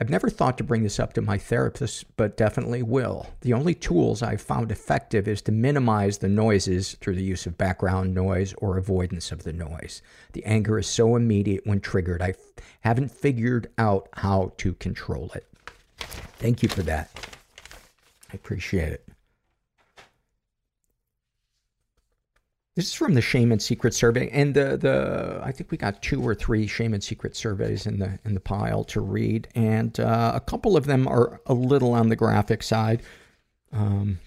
I've never thought to bring this up to my therapist, but definitely will. The only tools I've found effective is to minimize the noises through the use of background noise or avoidance of the noise. The anger is so immediate when triggered, I f- haven't figured out how to control it. Thank you for that. I appreciate it. This is from the Shame and Secret survey, and the the I think we got two or three Shame and Secret surveys in the in the pile to read, and uh, a couple of them are a little on the graphic side. Um,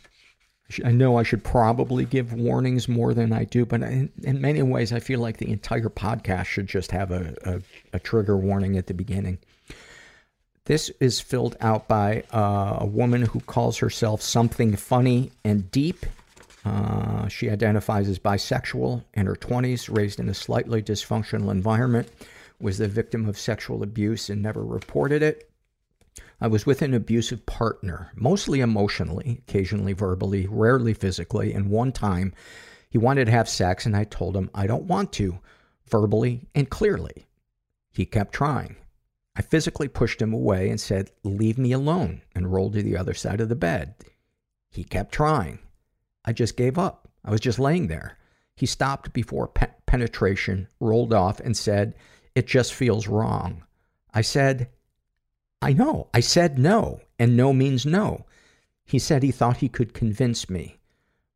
I know I should probably give warnings more than I do, but in, in many ways, I feel like the entire podcast should just have a, a, a trigger warning at the beginning. This is filled out by uh, a woman who calls herself something funny and deep uh, she identifies as bisexual, in her 20s, raised in a slightly dysfunctional environment, was the victim of sexual abuse and never reported it. I was with an abusive partner, mostly emotionally, occasionally verbally, rarely physically, and one time he wanted to have sex and I told him I don't want to, verbally and clearly. He kept trying. I physically pushed him away and said, leave me alone, and rolled to the other side of the bed. He kept trying. I just gave up. I was just laying there. He stopped before pe- penetration, rolled off, and said, It just feels wrong. I said, I know. I said no, and no means no. He said he thought he could convince me.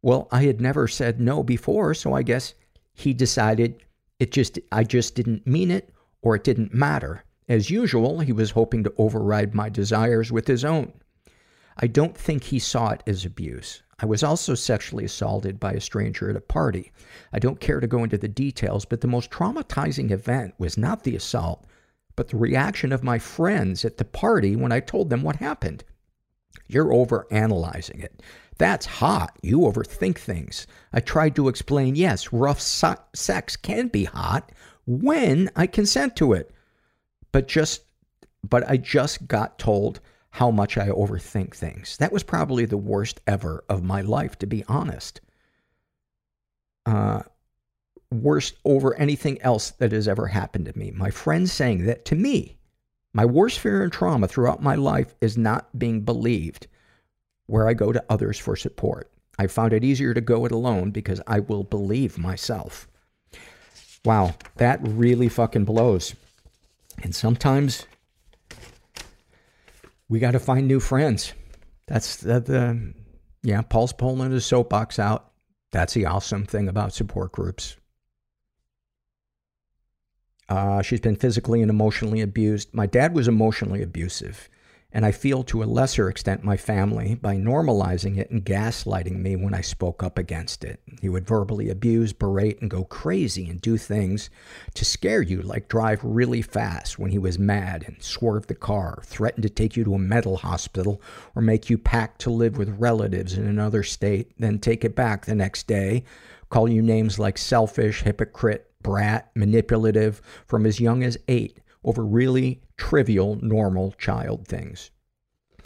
Well, I had never said no before, so I guess he decided it just I just didn't mean it or it didn't matter. As usual, he was hoping to override my desires with his own. I don't think he saw it as abuse. I was also sexually assaulted by a stranger at a party. I don't care to go into the details, but the most traumatizing event was not the assault, but the reaction of my friends at the party when I told them what happened. You're overanalyzing it. That's hot. You overthink things. I tried to explain, yes, rough so- sex can be hot when I consent to it. But just but I just got told how much I overthink things. That was probably the worst ever of my life, to be honest. Uh, worst over anything else that has ever happened to me. My friend saying that to me, my worst fear and trauma throughout my life is not being believed where I go to others for support. I found it easier to go it alone because I will believe myself. Wow, that really fucking blows. And sometimes we got to find new friends. That's the, the yeah, Paul's pulling his soapbox out. That's the awesome thing about support groups. Uh, she's been physically and emotionally abused. My dad was emotionally abusive, and I feel to a lesser extent my family by normalizing it and gaslighting me when I spoke up against it. He would verbally abuse, berate, and go crazy and do things to scare you, like drive really fast when he was mad and swerve the car, threaten to take you to a mental hospital, or make you pack to live with relatives in another state, then take it back the next day, call you names like selfish, hypocrite, brat, manipulative from as young as eight over really trivial, normal child things.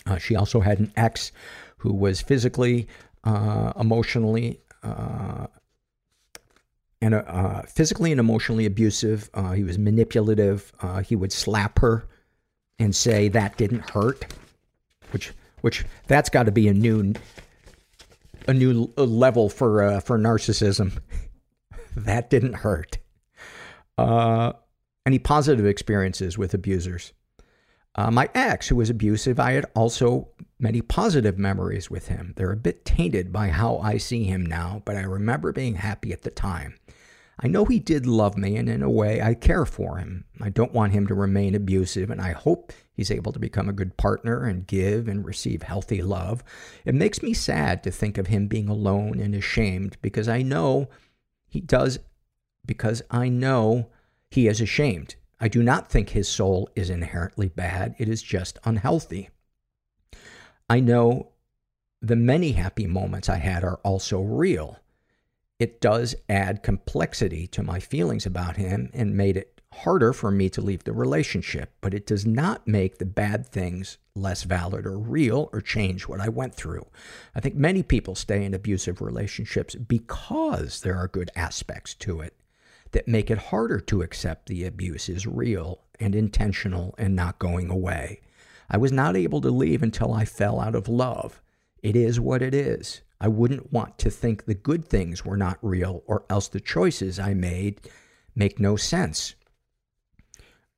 Uh, she also had an ex who was physically, uh, emotionally, uh, and uh, physically and emotionally abusive. Uh, he was manipulative. Uh, he would slap her and say that didn't hurt, which which that's got to be a new a new level for for narcissism. *laughs* that didn't hurt. Any positive experiences with abusers? Uh, my ex, who was abusive, I had also many positive memories with him. They're a bit tainted by how I see him now, but I remember being happy at the time. I know he did love me, and in a way, I care for him. I don't want him to remain abusive, and I hope he's able to become a good partner and give and receive healthy love. It makes me sad to think of him being alone and ashamed because I know he does, because I know he is ashamed. I do not think his soul is inherently bad, it is just unhealthy. I know the many happy moments I had are also real. It does add complexity to my feelings about him and made it harder for me to leave the relationship, but it does not make the bad things less valid or real or change what I went through. I think many people stay in abusive relationships because there are good aspects to it that make it harder to accept the abuse is real and intentional and not going away. I was not able to leave until I fell out of love. It is what it is. I wouldn't want to think the good things were not real or else the choices I made make no sense.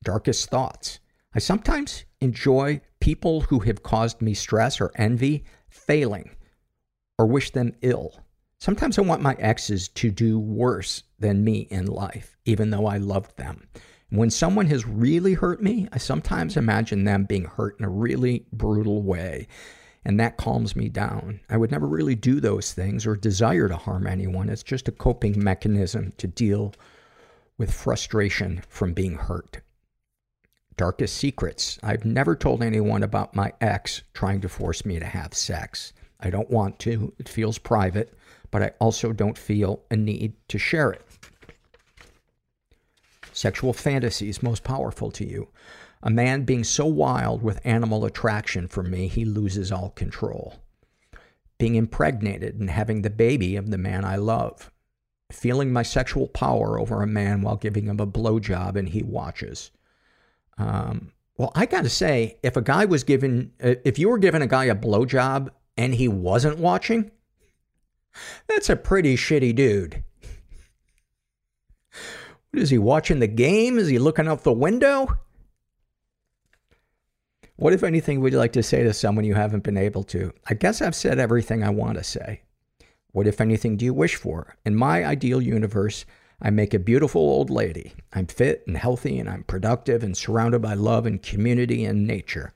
Darkest thoughts. I sometimes enjoy people who have caused me stress or envy failing or wish them ill. Sometimes I want my exes to do worse than me in life, even though I loved them. When someone has really hurt me, I sometimes imagine them being hurt in a really brutal way, and that calms me down. I would never really do those things or desire to harm anyone. It's just a coping mechanism to deal with frustration from being hurt. Darkest secrets. I've never told anyone about my ex trying to force me to have sex. I don't want to. It feels private but I also don't feel a need to share it. Sexual fantasies most powerful to you. A man being so wild with animal attraction for me, he loses all control. Being impregnated and having the baby of the man I love. Feeling my sexual power over a man while giving him a blowjob and he watches. Um, well, I gotta say, if a guy was given, if you were giving a guy a blowjob and he wasn't watching, that's a pretty shitty dude. What is he watching the game? Is he looking out the window? What, if anything, would you like to say to someone you haven't been able to? I guess I've said everything I want to say. What, if anything, do you wish for? In my ideal universe, I make a beautiful old lady. I'm fit and healthy, and I'm productive and surrounded by love and community and nature.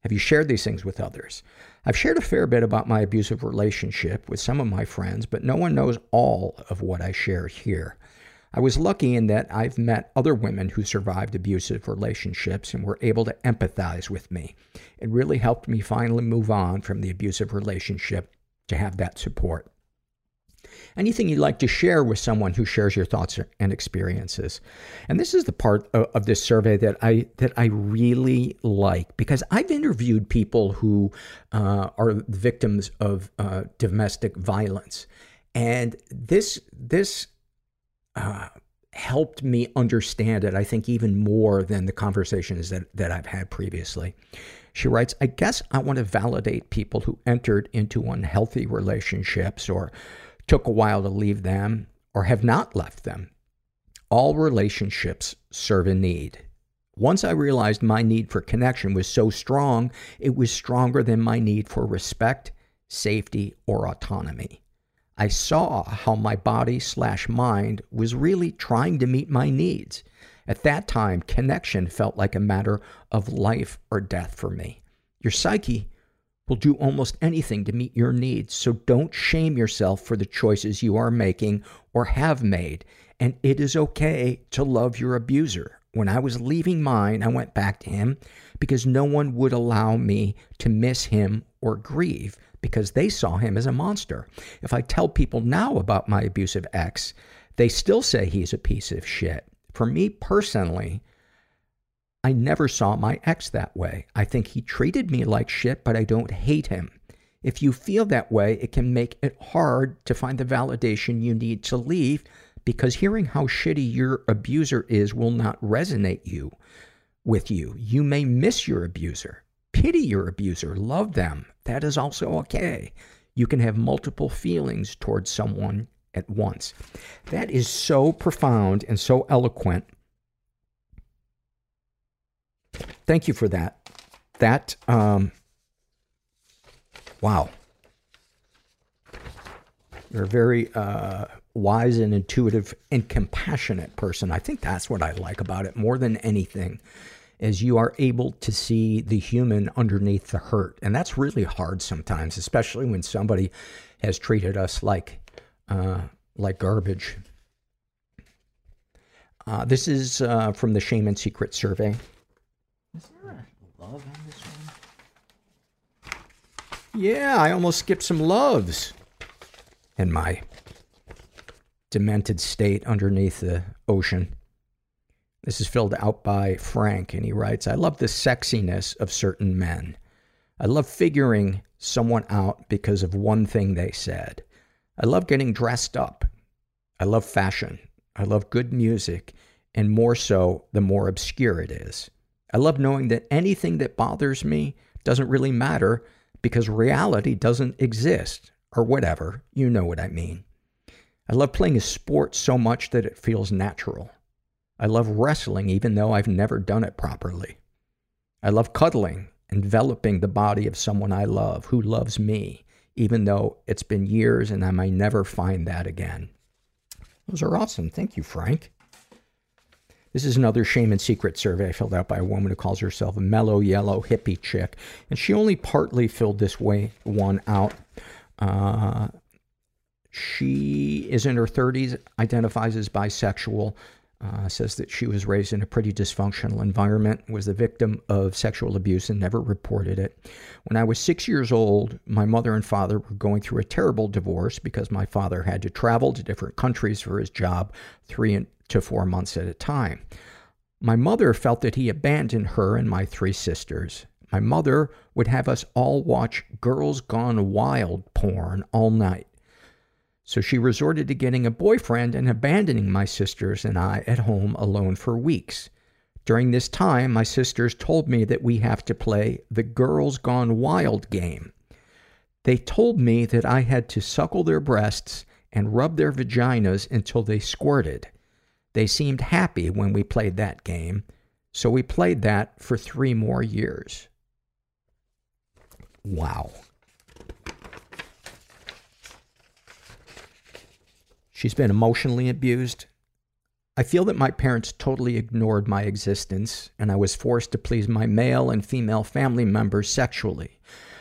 Have you shared these things with others? I've shared a fair bit about my abusive relationship with some of my friends, but no one knows all of what I share here. I was lucky in that I've met other women who survived abusive relationships and were able to empathize with me. It really helped me finally move on from the abusive relationship to have that support. Anything you'd like to share with someone who shares your thoughts and experiences? And this is the part of, of this survey that I that I really like because I've interviewed people who uh, are victims of uh, domestic violence, and this this uh, helped me understand it. I think even more than the conversations that that I've had previously. She writes, I guess I want to validate people who entered into unhealthy relationships or took a while to leave them, or have not left them. All relationships serve a need. Once I realized my need for connection was so strong, it was stronger than my need for respect, safety, or autonomy. I saw how my body slash mind was really trying to meet my needs. At that time, connection felt like a matter of life or death for me. Your psyche will do almost anything to meet your needs. So don't shame yourself for the choices you are making or have made. And it is okay to love your abuser. When I was leaving mine, I went back to him because no one would allow me to miss him or grieve because they saw him as a monster. If I tell people now about my abusive ex, they still say he's a piece of shit. For me personally, I never saw my ex that way. I think he treated me like shit, but I don't hate him. If you feel that way, it can make it hard to find the validation you need to leave because hearing how shitty your abuser is will not resonate you with you. You may miss your abuser, pity your abuser, love them. That is also okay. You can have multiple feelings towards someone at once. That is so profound and so eloquent thank you for that. That, um, wow. You're a very uh, wise and intuitive and compassionate person. I think that's what I like about it more than anything is you are able to see the human underneath the hurt. And that's really hard sometimes, especially when somebody has treated us like, uh, like garbage. Uh, this is uh, from the Shame and Secret survey. Is there a love on this one? Yeah, I almost skipped some loves in my demented state underneath the ocean. This is filled out by Frank, and he writes I love the sexiness of certain men. I love figuring someone out because of one thing they said. I love getting dressed up. I love fashion. I love good music, and more so the more obscure it is. I love knowing that anything that bothers me doesn't really matter because reality doesn't exist or whatever. You know what I mean. I love playing a sport so much that it feels natural. I love wrestling even though I've never done it properly. I love cuddling, enveloping the body of someone I love who loves me, even though it's been years and I may never find that again. Those are awesome. Thank you, Frank. This is another shame and secret survey filled out by a woman who calls herself a mellow yellow hippie chick. And she only partly filled this way one out. Uh, she is in her 30s, identifies as bisexual, Uh, says that she was raised in a pretty dysfunctional environment, was the victim of sexual abuse and never reported it. When I was six years old, my mother and father were going through a terrible divorce because my father had to travel to different countries for his job three to four months at a time. My mother felt that he abandoned her and my three sisters. My mother would have us all watch Girls Gone Wild porn all night. So she resorted to getting a boyfriend and abandoning my sisters and I at home alone for weeks. During this time, my sisters told me that we have to play the Girls Gone Wild game. They told me that I had to suckle their breasts and rub their vaginas until they squirted. They seemed happy when we played that game, so we played that for three more years. Wow. She's been emotionally abused. I feel that my parents totally ignored my existence, and I was forced to please my male and female family members sexually.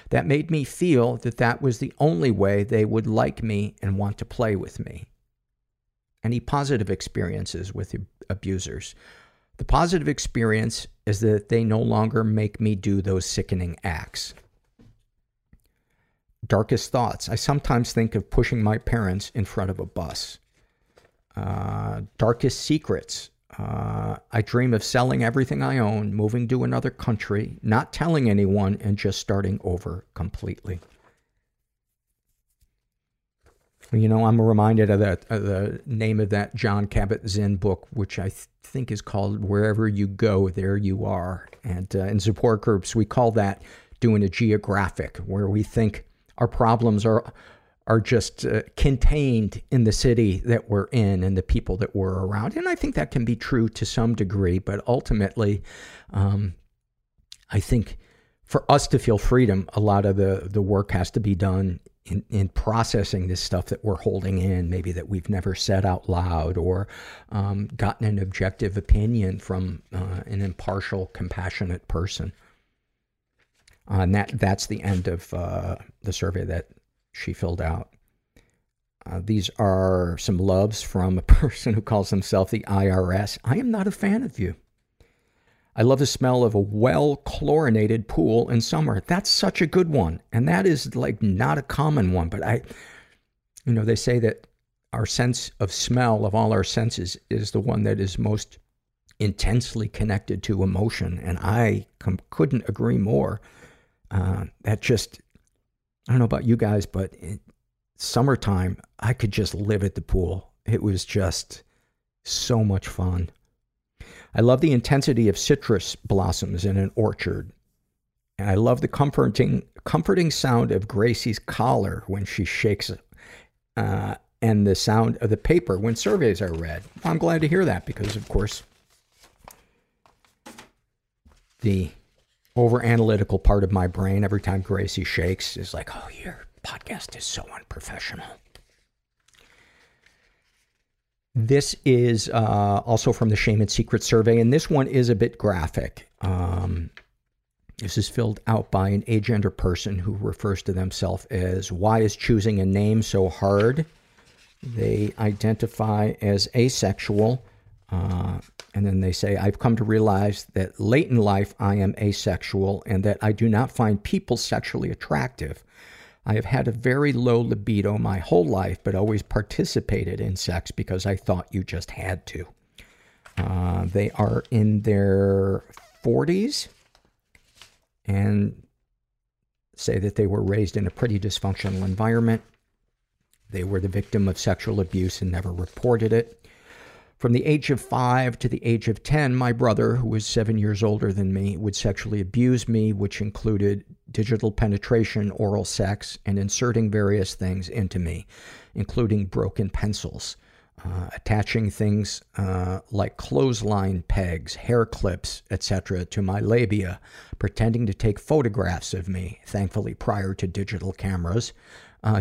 That made me feel that that was the only way they would like me and want to play with me. Any positive experiences with abusers? The positive experience is that they no longer make me do those sickening acts. Darkest thoughts. I sometimes think of pushing my parents in front of a bus. Uh, darkest secrets. Uh, I dream of selling everything I own, moving to another country, not telling anyone, and just starting over completely. You know, I'm reminded of, that, of the name of that John Kabat-Zinn book, which I th- think is called Wherever You Go, There You Are. And uh, in support groups, we call that doing a geographic, where we think our problems are are just uh, contained in the city that we're in and the people that we're around. And I think that can be true to some degree, but ultimately, um, I think for us to feel freedom, a lot of the, the work has to be done in, in processing this stuff that we're holding in, maybe that we've never said out loud or um, gotten an objective opinion from uh, an impartial, compassionate person. Uh, and that, that's the end of uh, the survey that she filled out. Uh, these are some loves from a *laughs* person who calls himself the IRS. I am not a fan of you. I love the smell of a well chlorinated pool in summer. That's such a good one. And that is like not a common one, but I, you know, they say that our sense of smell of all our senses is the one that is most intensely connected to emotion. And I com- couldn't agree more. Uh, that just, I don't know about you guys, but summertime, I could just live at the pool. It was just so much fun. I love the intensity of citrus blossoms in an orchard. And I love the comforting, comforting sound of Gracie's collar when she shakes it. uh, and the sound of the paper when surveys are read. I'm glad to hear that because, of course, the over analytical part of my brain every time Gracie shakes is like, oh, your podcast is so unprofessional. This is uh, also from the Shame and Secret survey, and this one is a bit graphic. Um, this is filled out by an agender person who refers to themselves as Why is choosing a name so hard? They identify as asexual, and then they say, I've come to realize that late in life I am asexual and that I do not find people sexually attractive. I have had a very low libido my whole life, but always participated in sex because I thought you just had to. Uh, they are in their 40s and say that they were raised in a pretty dysfunctional environment. They were the victim of sexual abuse and never reported it. From the age of five to the age of 10, my brother, who was seven years older than me, would sexually abuse me, which included digital penetration, oral sex, and inserting various things into me, including broken pencils, uh, attaching things uh, like clothesline pegs, hair clips, etc., to my labia, pretending to take photographs of me, thankfully prior to digital cameras,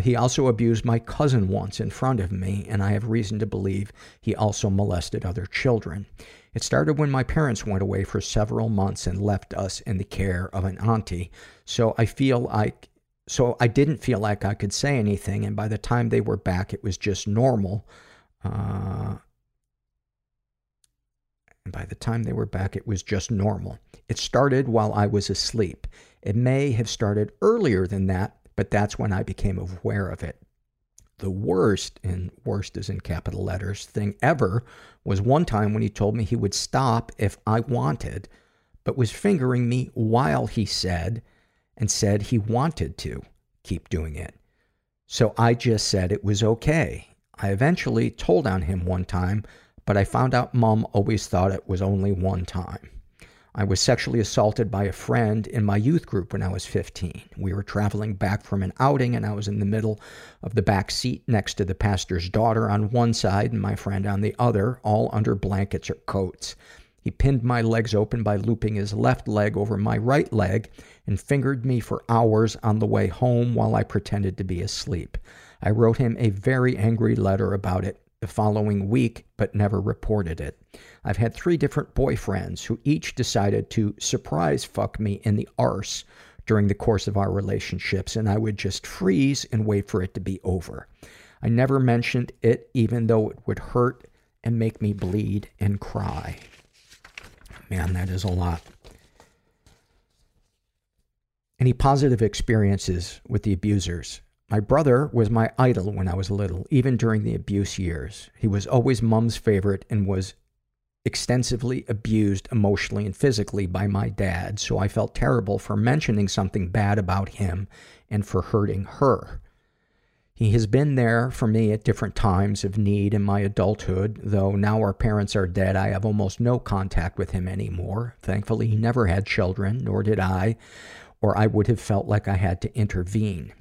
he also abused my cousin once in front of me, and I have reason to believe he also molested other children. It started when my parents went away for several months and left us in the care of an auntie, so I feel like so I didn't feel like I could say anything, and by the time they were back, it was just normal. Uh, and by the time they were back, it was just normal. It started while I was asleep. It may have started earlier than that, but that's when I became aware of it. The worst, and worst is in capital letters, thing ever was one time when he told me he would stop if I wanted, but was fingering me while he said, and said he wanted to keep doing it. So I just said it was okay. I eventually told on him one time, but I found out mom always thought it was only one time. I was sexually assaulted by a friend in my youth group when I was 15. We were traveling back from an outing, and I was in the middle of the back seat next to the pastor's daughter on one side and my friend on the other, all under blankets or coats. He pinned my legs open by looping his left leg over my right leg and fingered me for hours on the way home while I pretended to be asleep. I wrote him a very angry letter about it the following week, but never reported it. I've had three different boyfriends who each decided to surprise fuck me in the arse during the course of our relationships, and I would just freeze and wait for it to be over. I never mentioned it, even though it would hurt and make me bleed and cry. Man, that is a lot. Any positive experiences with the abusers? My brother was my idol when I was little, even during the abuse years. He was always mom's favorite and was extensively abused emotionally and physically by my dad, so I felt terrible for mentioning something bad about him and for hurting her. He has been there for me at different times of need in my adulthood, though now our parents are dead, I have almost no contact with him anymore. Thankfully, he never had children, nor did I, or I would have felt like I had to intervene.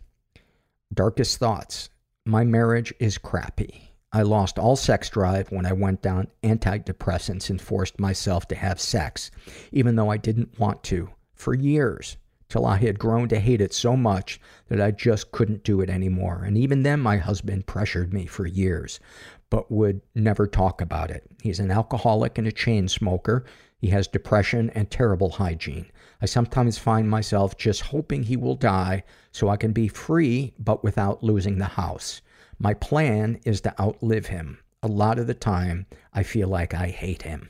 Darkest thoughts. My marriage is crappy. I lost all sex drive when I went down antidepressants and forced myself to have sex, even though I didn't want to, for years till I had grown to hate it so much that I just couldn't do it anymore. And even then, my husband pressured me for years, but would never talk about it. He's an alcoholic and a chain smoker. He has depression and terrible hygiene. I sometimes find myself just hoping he will die so I can be free, but without losing the house. My plan is to outlive him. A lot of the time, I feel like I hate him.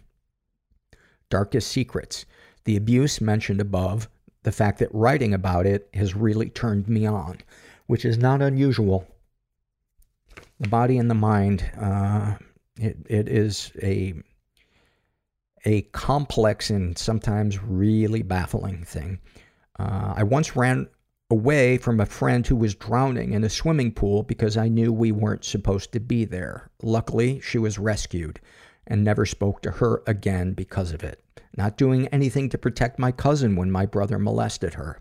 Darkest secrets. The abuse mentioned above the fact that writing about it has really turned me on, which is not unusual. The body and the mind, uh, it, it is a a complex and sometimes really baffling thing. Uh, I once ran away from a friend who was drowning in a swimming pool because I knew we weren't supposed to be there. Luckily, she was rescued and never spoke to her again because of it not doing anything to protect my cousin when my brother molested her.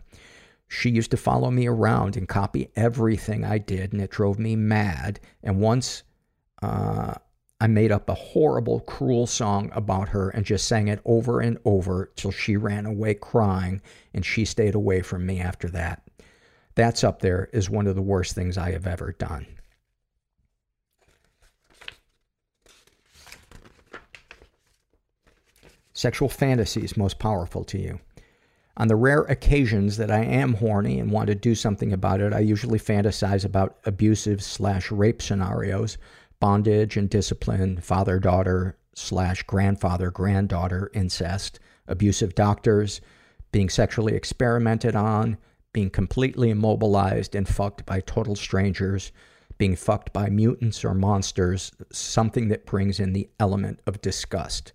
She used to follow me around and copy everything I did, and it drove me mad. And once uh, I made up a horrible, cruel song about her and just sang it over and over till she ran away crying, and she stayed away from me after that. That's up there as one of the worst things I have ever done. Sexual fantasies most powerful to you. On the rare occasions that I am horny and want to do something about it, I usually fantasize about abusive slash rape scenarios, bondage and discipline, father daughter slash grandfather granddaughter incest, abusive doctors, being sexually experimented on, being completely immobilized and fucked by total strangers, being fucked by mutants or monsters, something that brings in the element of disgust.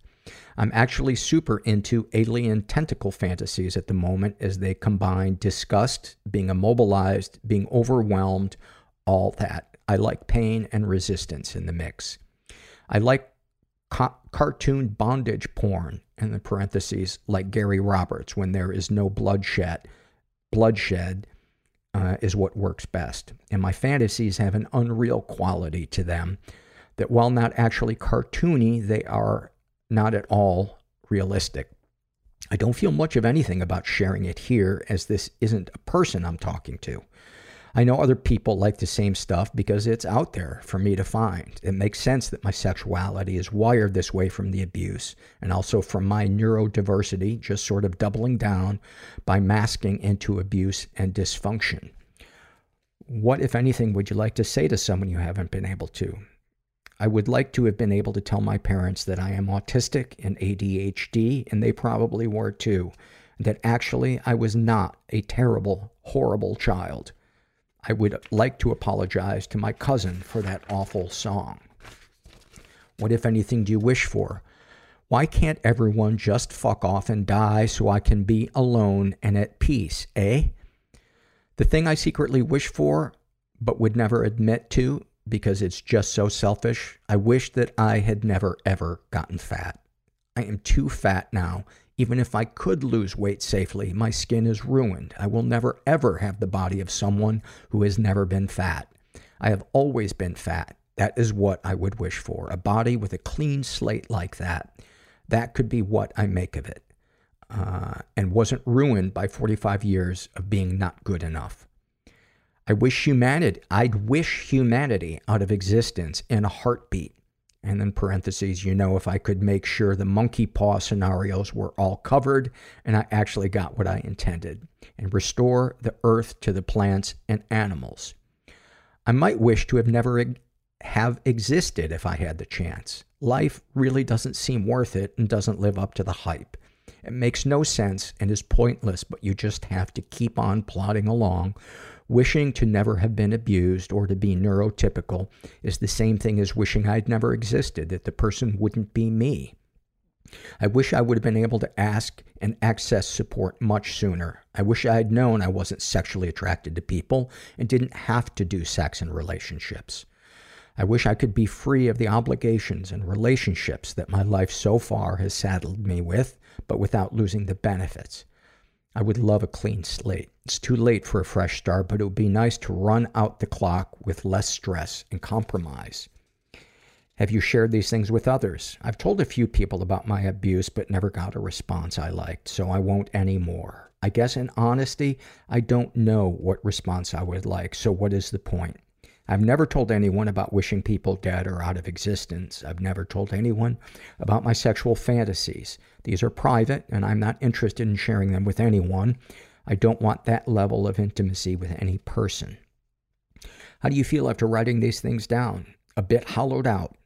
I'm actually super into alien tentacle fantasies at the moment as they combine disgust, being immobilized, being overwhelmed, all that. I like pain and resistance in the mix. I like ca- cartoon bondage porn, in the parentheses, like Gary Roberts, when there is no bloodshed. Bloodshed uh, is what works best. And my fantasies have an unreal quality to them that while not actually cartoony, they are not at all realistic. I don't feel much of anything about sharing it here, as this isn't a person I'm talking to. I know other people like the same stuff because it's out there for me to find. It makes sense that my sexuality is wired this way from the abuse and also from my neurodiversity, just sort of doubling down by masking into abuse and dysfunction. What, if anything, would you like to say to someone you haven't been able to? I would like to have been able to tell my parents that I am autistic and ADHD, and they probably were too. That actually I was not a terrible, horrible child. I would like to apologize to my cousin for that awful song. What, if anything, do you wish for? Why can't everyone just fuck off and die so I can be alone and at peace, eh? The thing I secretly wish for, but would never admit to, because it's just so selfish. I wish that I had never ever gotten fat. I am too fat now. Even if I could lose weight safely, my skin is ruined. I will never ever have the body of someone who has never been fat. I have always been fat. That is what I would wish for. A body with a clean slate like that. That could be what I make of it. Uh, and wasn't ruined by 45 years of being not good enough. I wish humanity, I'd wish humanity out of existence in a heartbeat. And then parentheses, you know, if I could make sure the monkey paw scenarios were all covered and I actually got what I intended and restore the earth to the plants and animals. I might wish to have never have existed if I had the chance. Life really doesn't seem worth it and doesn't live up to the hype. It makes no sense and is pointless, but you just have to keep on plodding along. Wishing to never have been abused or to be neurotypical is the same thing as wishing I'd never existed, that the person wouldn't be me. I wish I would have been able to ask and access support much sooner. I wish I had known I wasn't sexually attracted to people and didn't have to do sex in relationships. I wish I could be free of the obligations and relationships that my life so far has saddled me with, but without losing the benefits. I would love a clean slate. It's too late for a fresh start, but it would be nice to run out the clock with less stress and compromise. Have you shared these things with others? I've told a few people about my abuse, but never got a response I liked, so I won't anymore. I guess in honesty, I don't know what response I would like, so what is the point? I've never told anyone about wishing people dead or out of existence. I've never told anyone about my sexual fantasies. These are private, and I'm not interested in sharing them with anyone. I don't want that level of intimacy with any person. How do you feel after writing these things down? A bit hollowed out,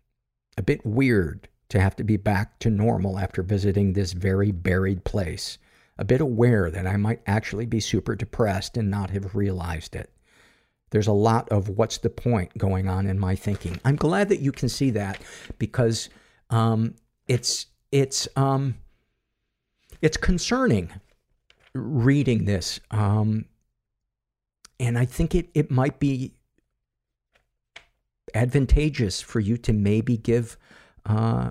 a bit weird to have to be back to normal after visiting this very buried place, a bit aware that I might actually be super depressed and not have realized it. There's a lot of what's the point going on in my thinking. I'm glad that you can see that because um, it's it's um, it's concerning reading this, um, and I think it it might be advantageous for you to maybe give uh,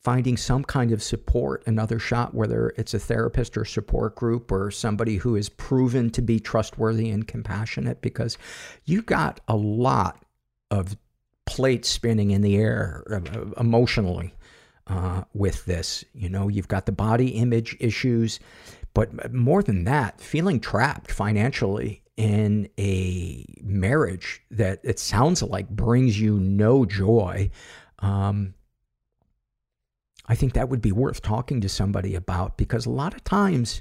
finding some kind of support another shot, whether it's a therapist or support group or somebody who is proven to be trustworthy and compassionate, because you got a lot of plates spinning in the air uh, emotionally uh, with this. You know, you've got the body image issues, but more than that, feeling trapped financially in a marriage that it sounds like brings you no joy. Um, I think that would be worth talking to somebody about because a lot of times,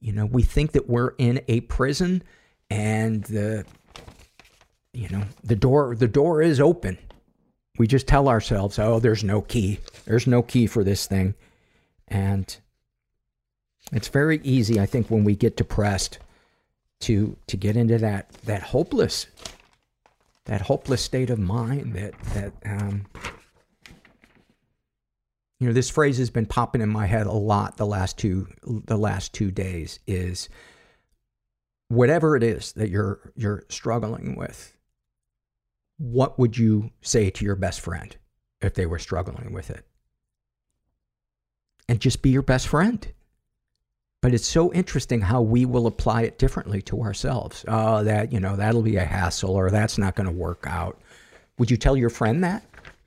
you know, we think that we're in a prison and the you know, the door the door is open. We just tell ourselves, "Oh, there's no key. There's no key for this thing." And it's very easy, I think, when we get depressed to to get into that that hopeless that hopeless state of mind that that um you know this phrase has been popping in my head a lot the last two the last two days is whatever it is that you're you're struggling with what would you say to your best friend if they were struggling with it and just be your best friend but it's so interesting how we will apply it differently to ourselves. Oh, that, you know, that'll be a hassle or that's not going to work out. Would you tell your friend that?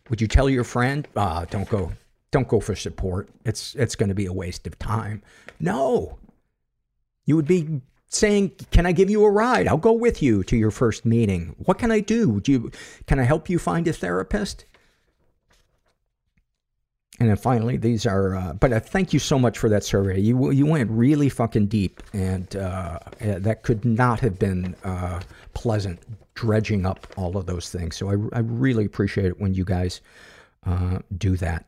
Would you tell your friend, oh, don't go, don't go for support. It's, it's going to be a waste of time. No. You would be saying, can I give you a ride? I'll go with you to your first meeting. What can I do? Do you, can I help you find a therapist? And then finally, these are. Uh, but uh, thank you so much for that survey. You you went really fucking deep, and uh, that could not have been uh, pleasant dredging up all of those things. So I, I really appreciate it when you guys uh, do that,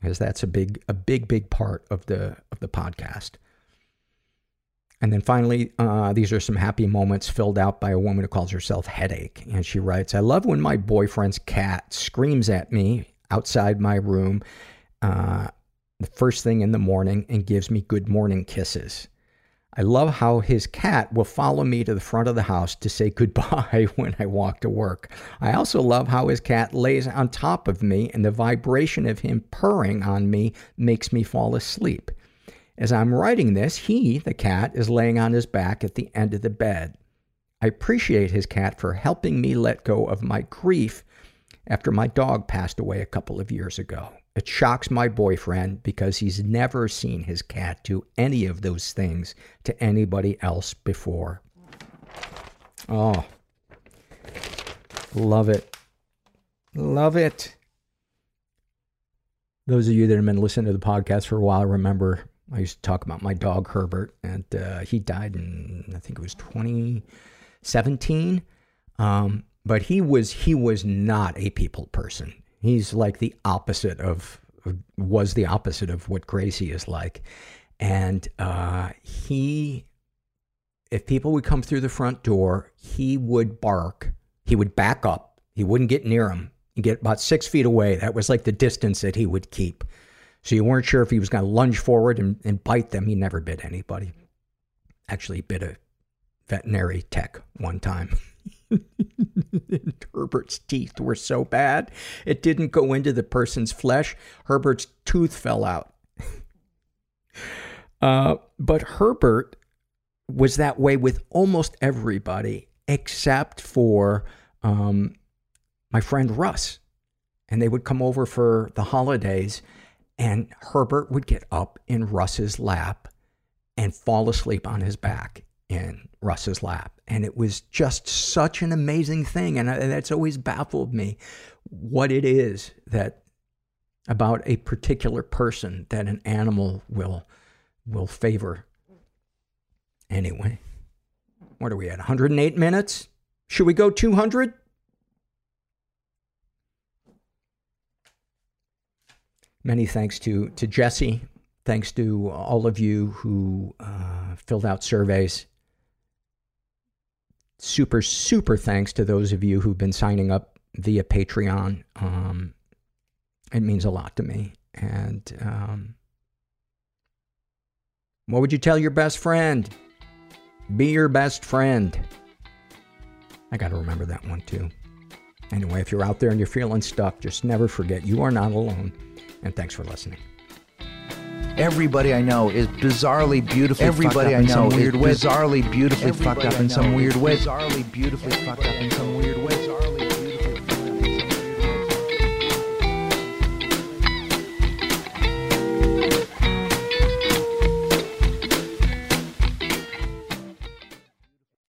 because that's a big a big big part of the of the podcast. And then finally, uh, these are some happy moments filled out by a woman who calls herself Headache. And she writes, I love when my boyfriend's cat screams at me outside my room uh, the first thing in the morning and gives me good morning kisses. I love how his cat will follow me to the front of the house to say goodbye *laughs* when I walk to work. I also love how his cat lays on top of me and the vibration of him purring on me makes me fall asleep. As I'm writing this, he, the cat, is laying on his back at the end of the bed. I appreciate his cat for helping me let go of my grief after my dog passed away a couple of years ago. It shocks my boyfriend because he's never seen his cat do any of those things to anybody else before. Oh. Love it. Love it. Those of you that have been listening to the podcast for a while remember I used to talk about my dog Herbert, and uh, he died in, I think it was 2017. Um, but he was he was not a people person. He's like the opposite of was the opposite of what Gracie is like, and uh, he if people would come through the front door, he would bark. He would back up. He wouldn't get near them. He'd get about six feet away. That was like the distance that he would keep. So you weren't sure if he was going to lunge forward and, and bite them. He never bit anybody. Actually, bit a veterinary tech one time. *laughs* Herbert's teeth were so bad, it didn't go into the person's flesh. Herbert's tooth fell out. *laughs* uh, but Herbert was that way with almost everybody except for um, my friend Russ. And they would come over for the holidays, and Herbert would get up in Russ's lap and fall asleep on his back in Russ's lap. And it was just such an amazing thing. And that's always baffled me what it is that about a particular person that an animal will will favor. Anyway, what are we at? 108 minutes? Should we go 200? Many thanks to, to Jessi. Thanks to all of you who uh, filled out surveys super, super thanks to those of you who've been signing up via Patreon. Um, it means a lot to me. And um, what would you tell your best friend? Be your best friend. I got to remember that one too. Anyway, if you're out there and you're feeling stuck, just never forget you are not alone. And thanks for listening. Everybody I know is bizarrely beautifully Everybody I know is bizarrely beautifully fucked up in some weird way. Bizarrely beautifully fucked up in some weird way.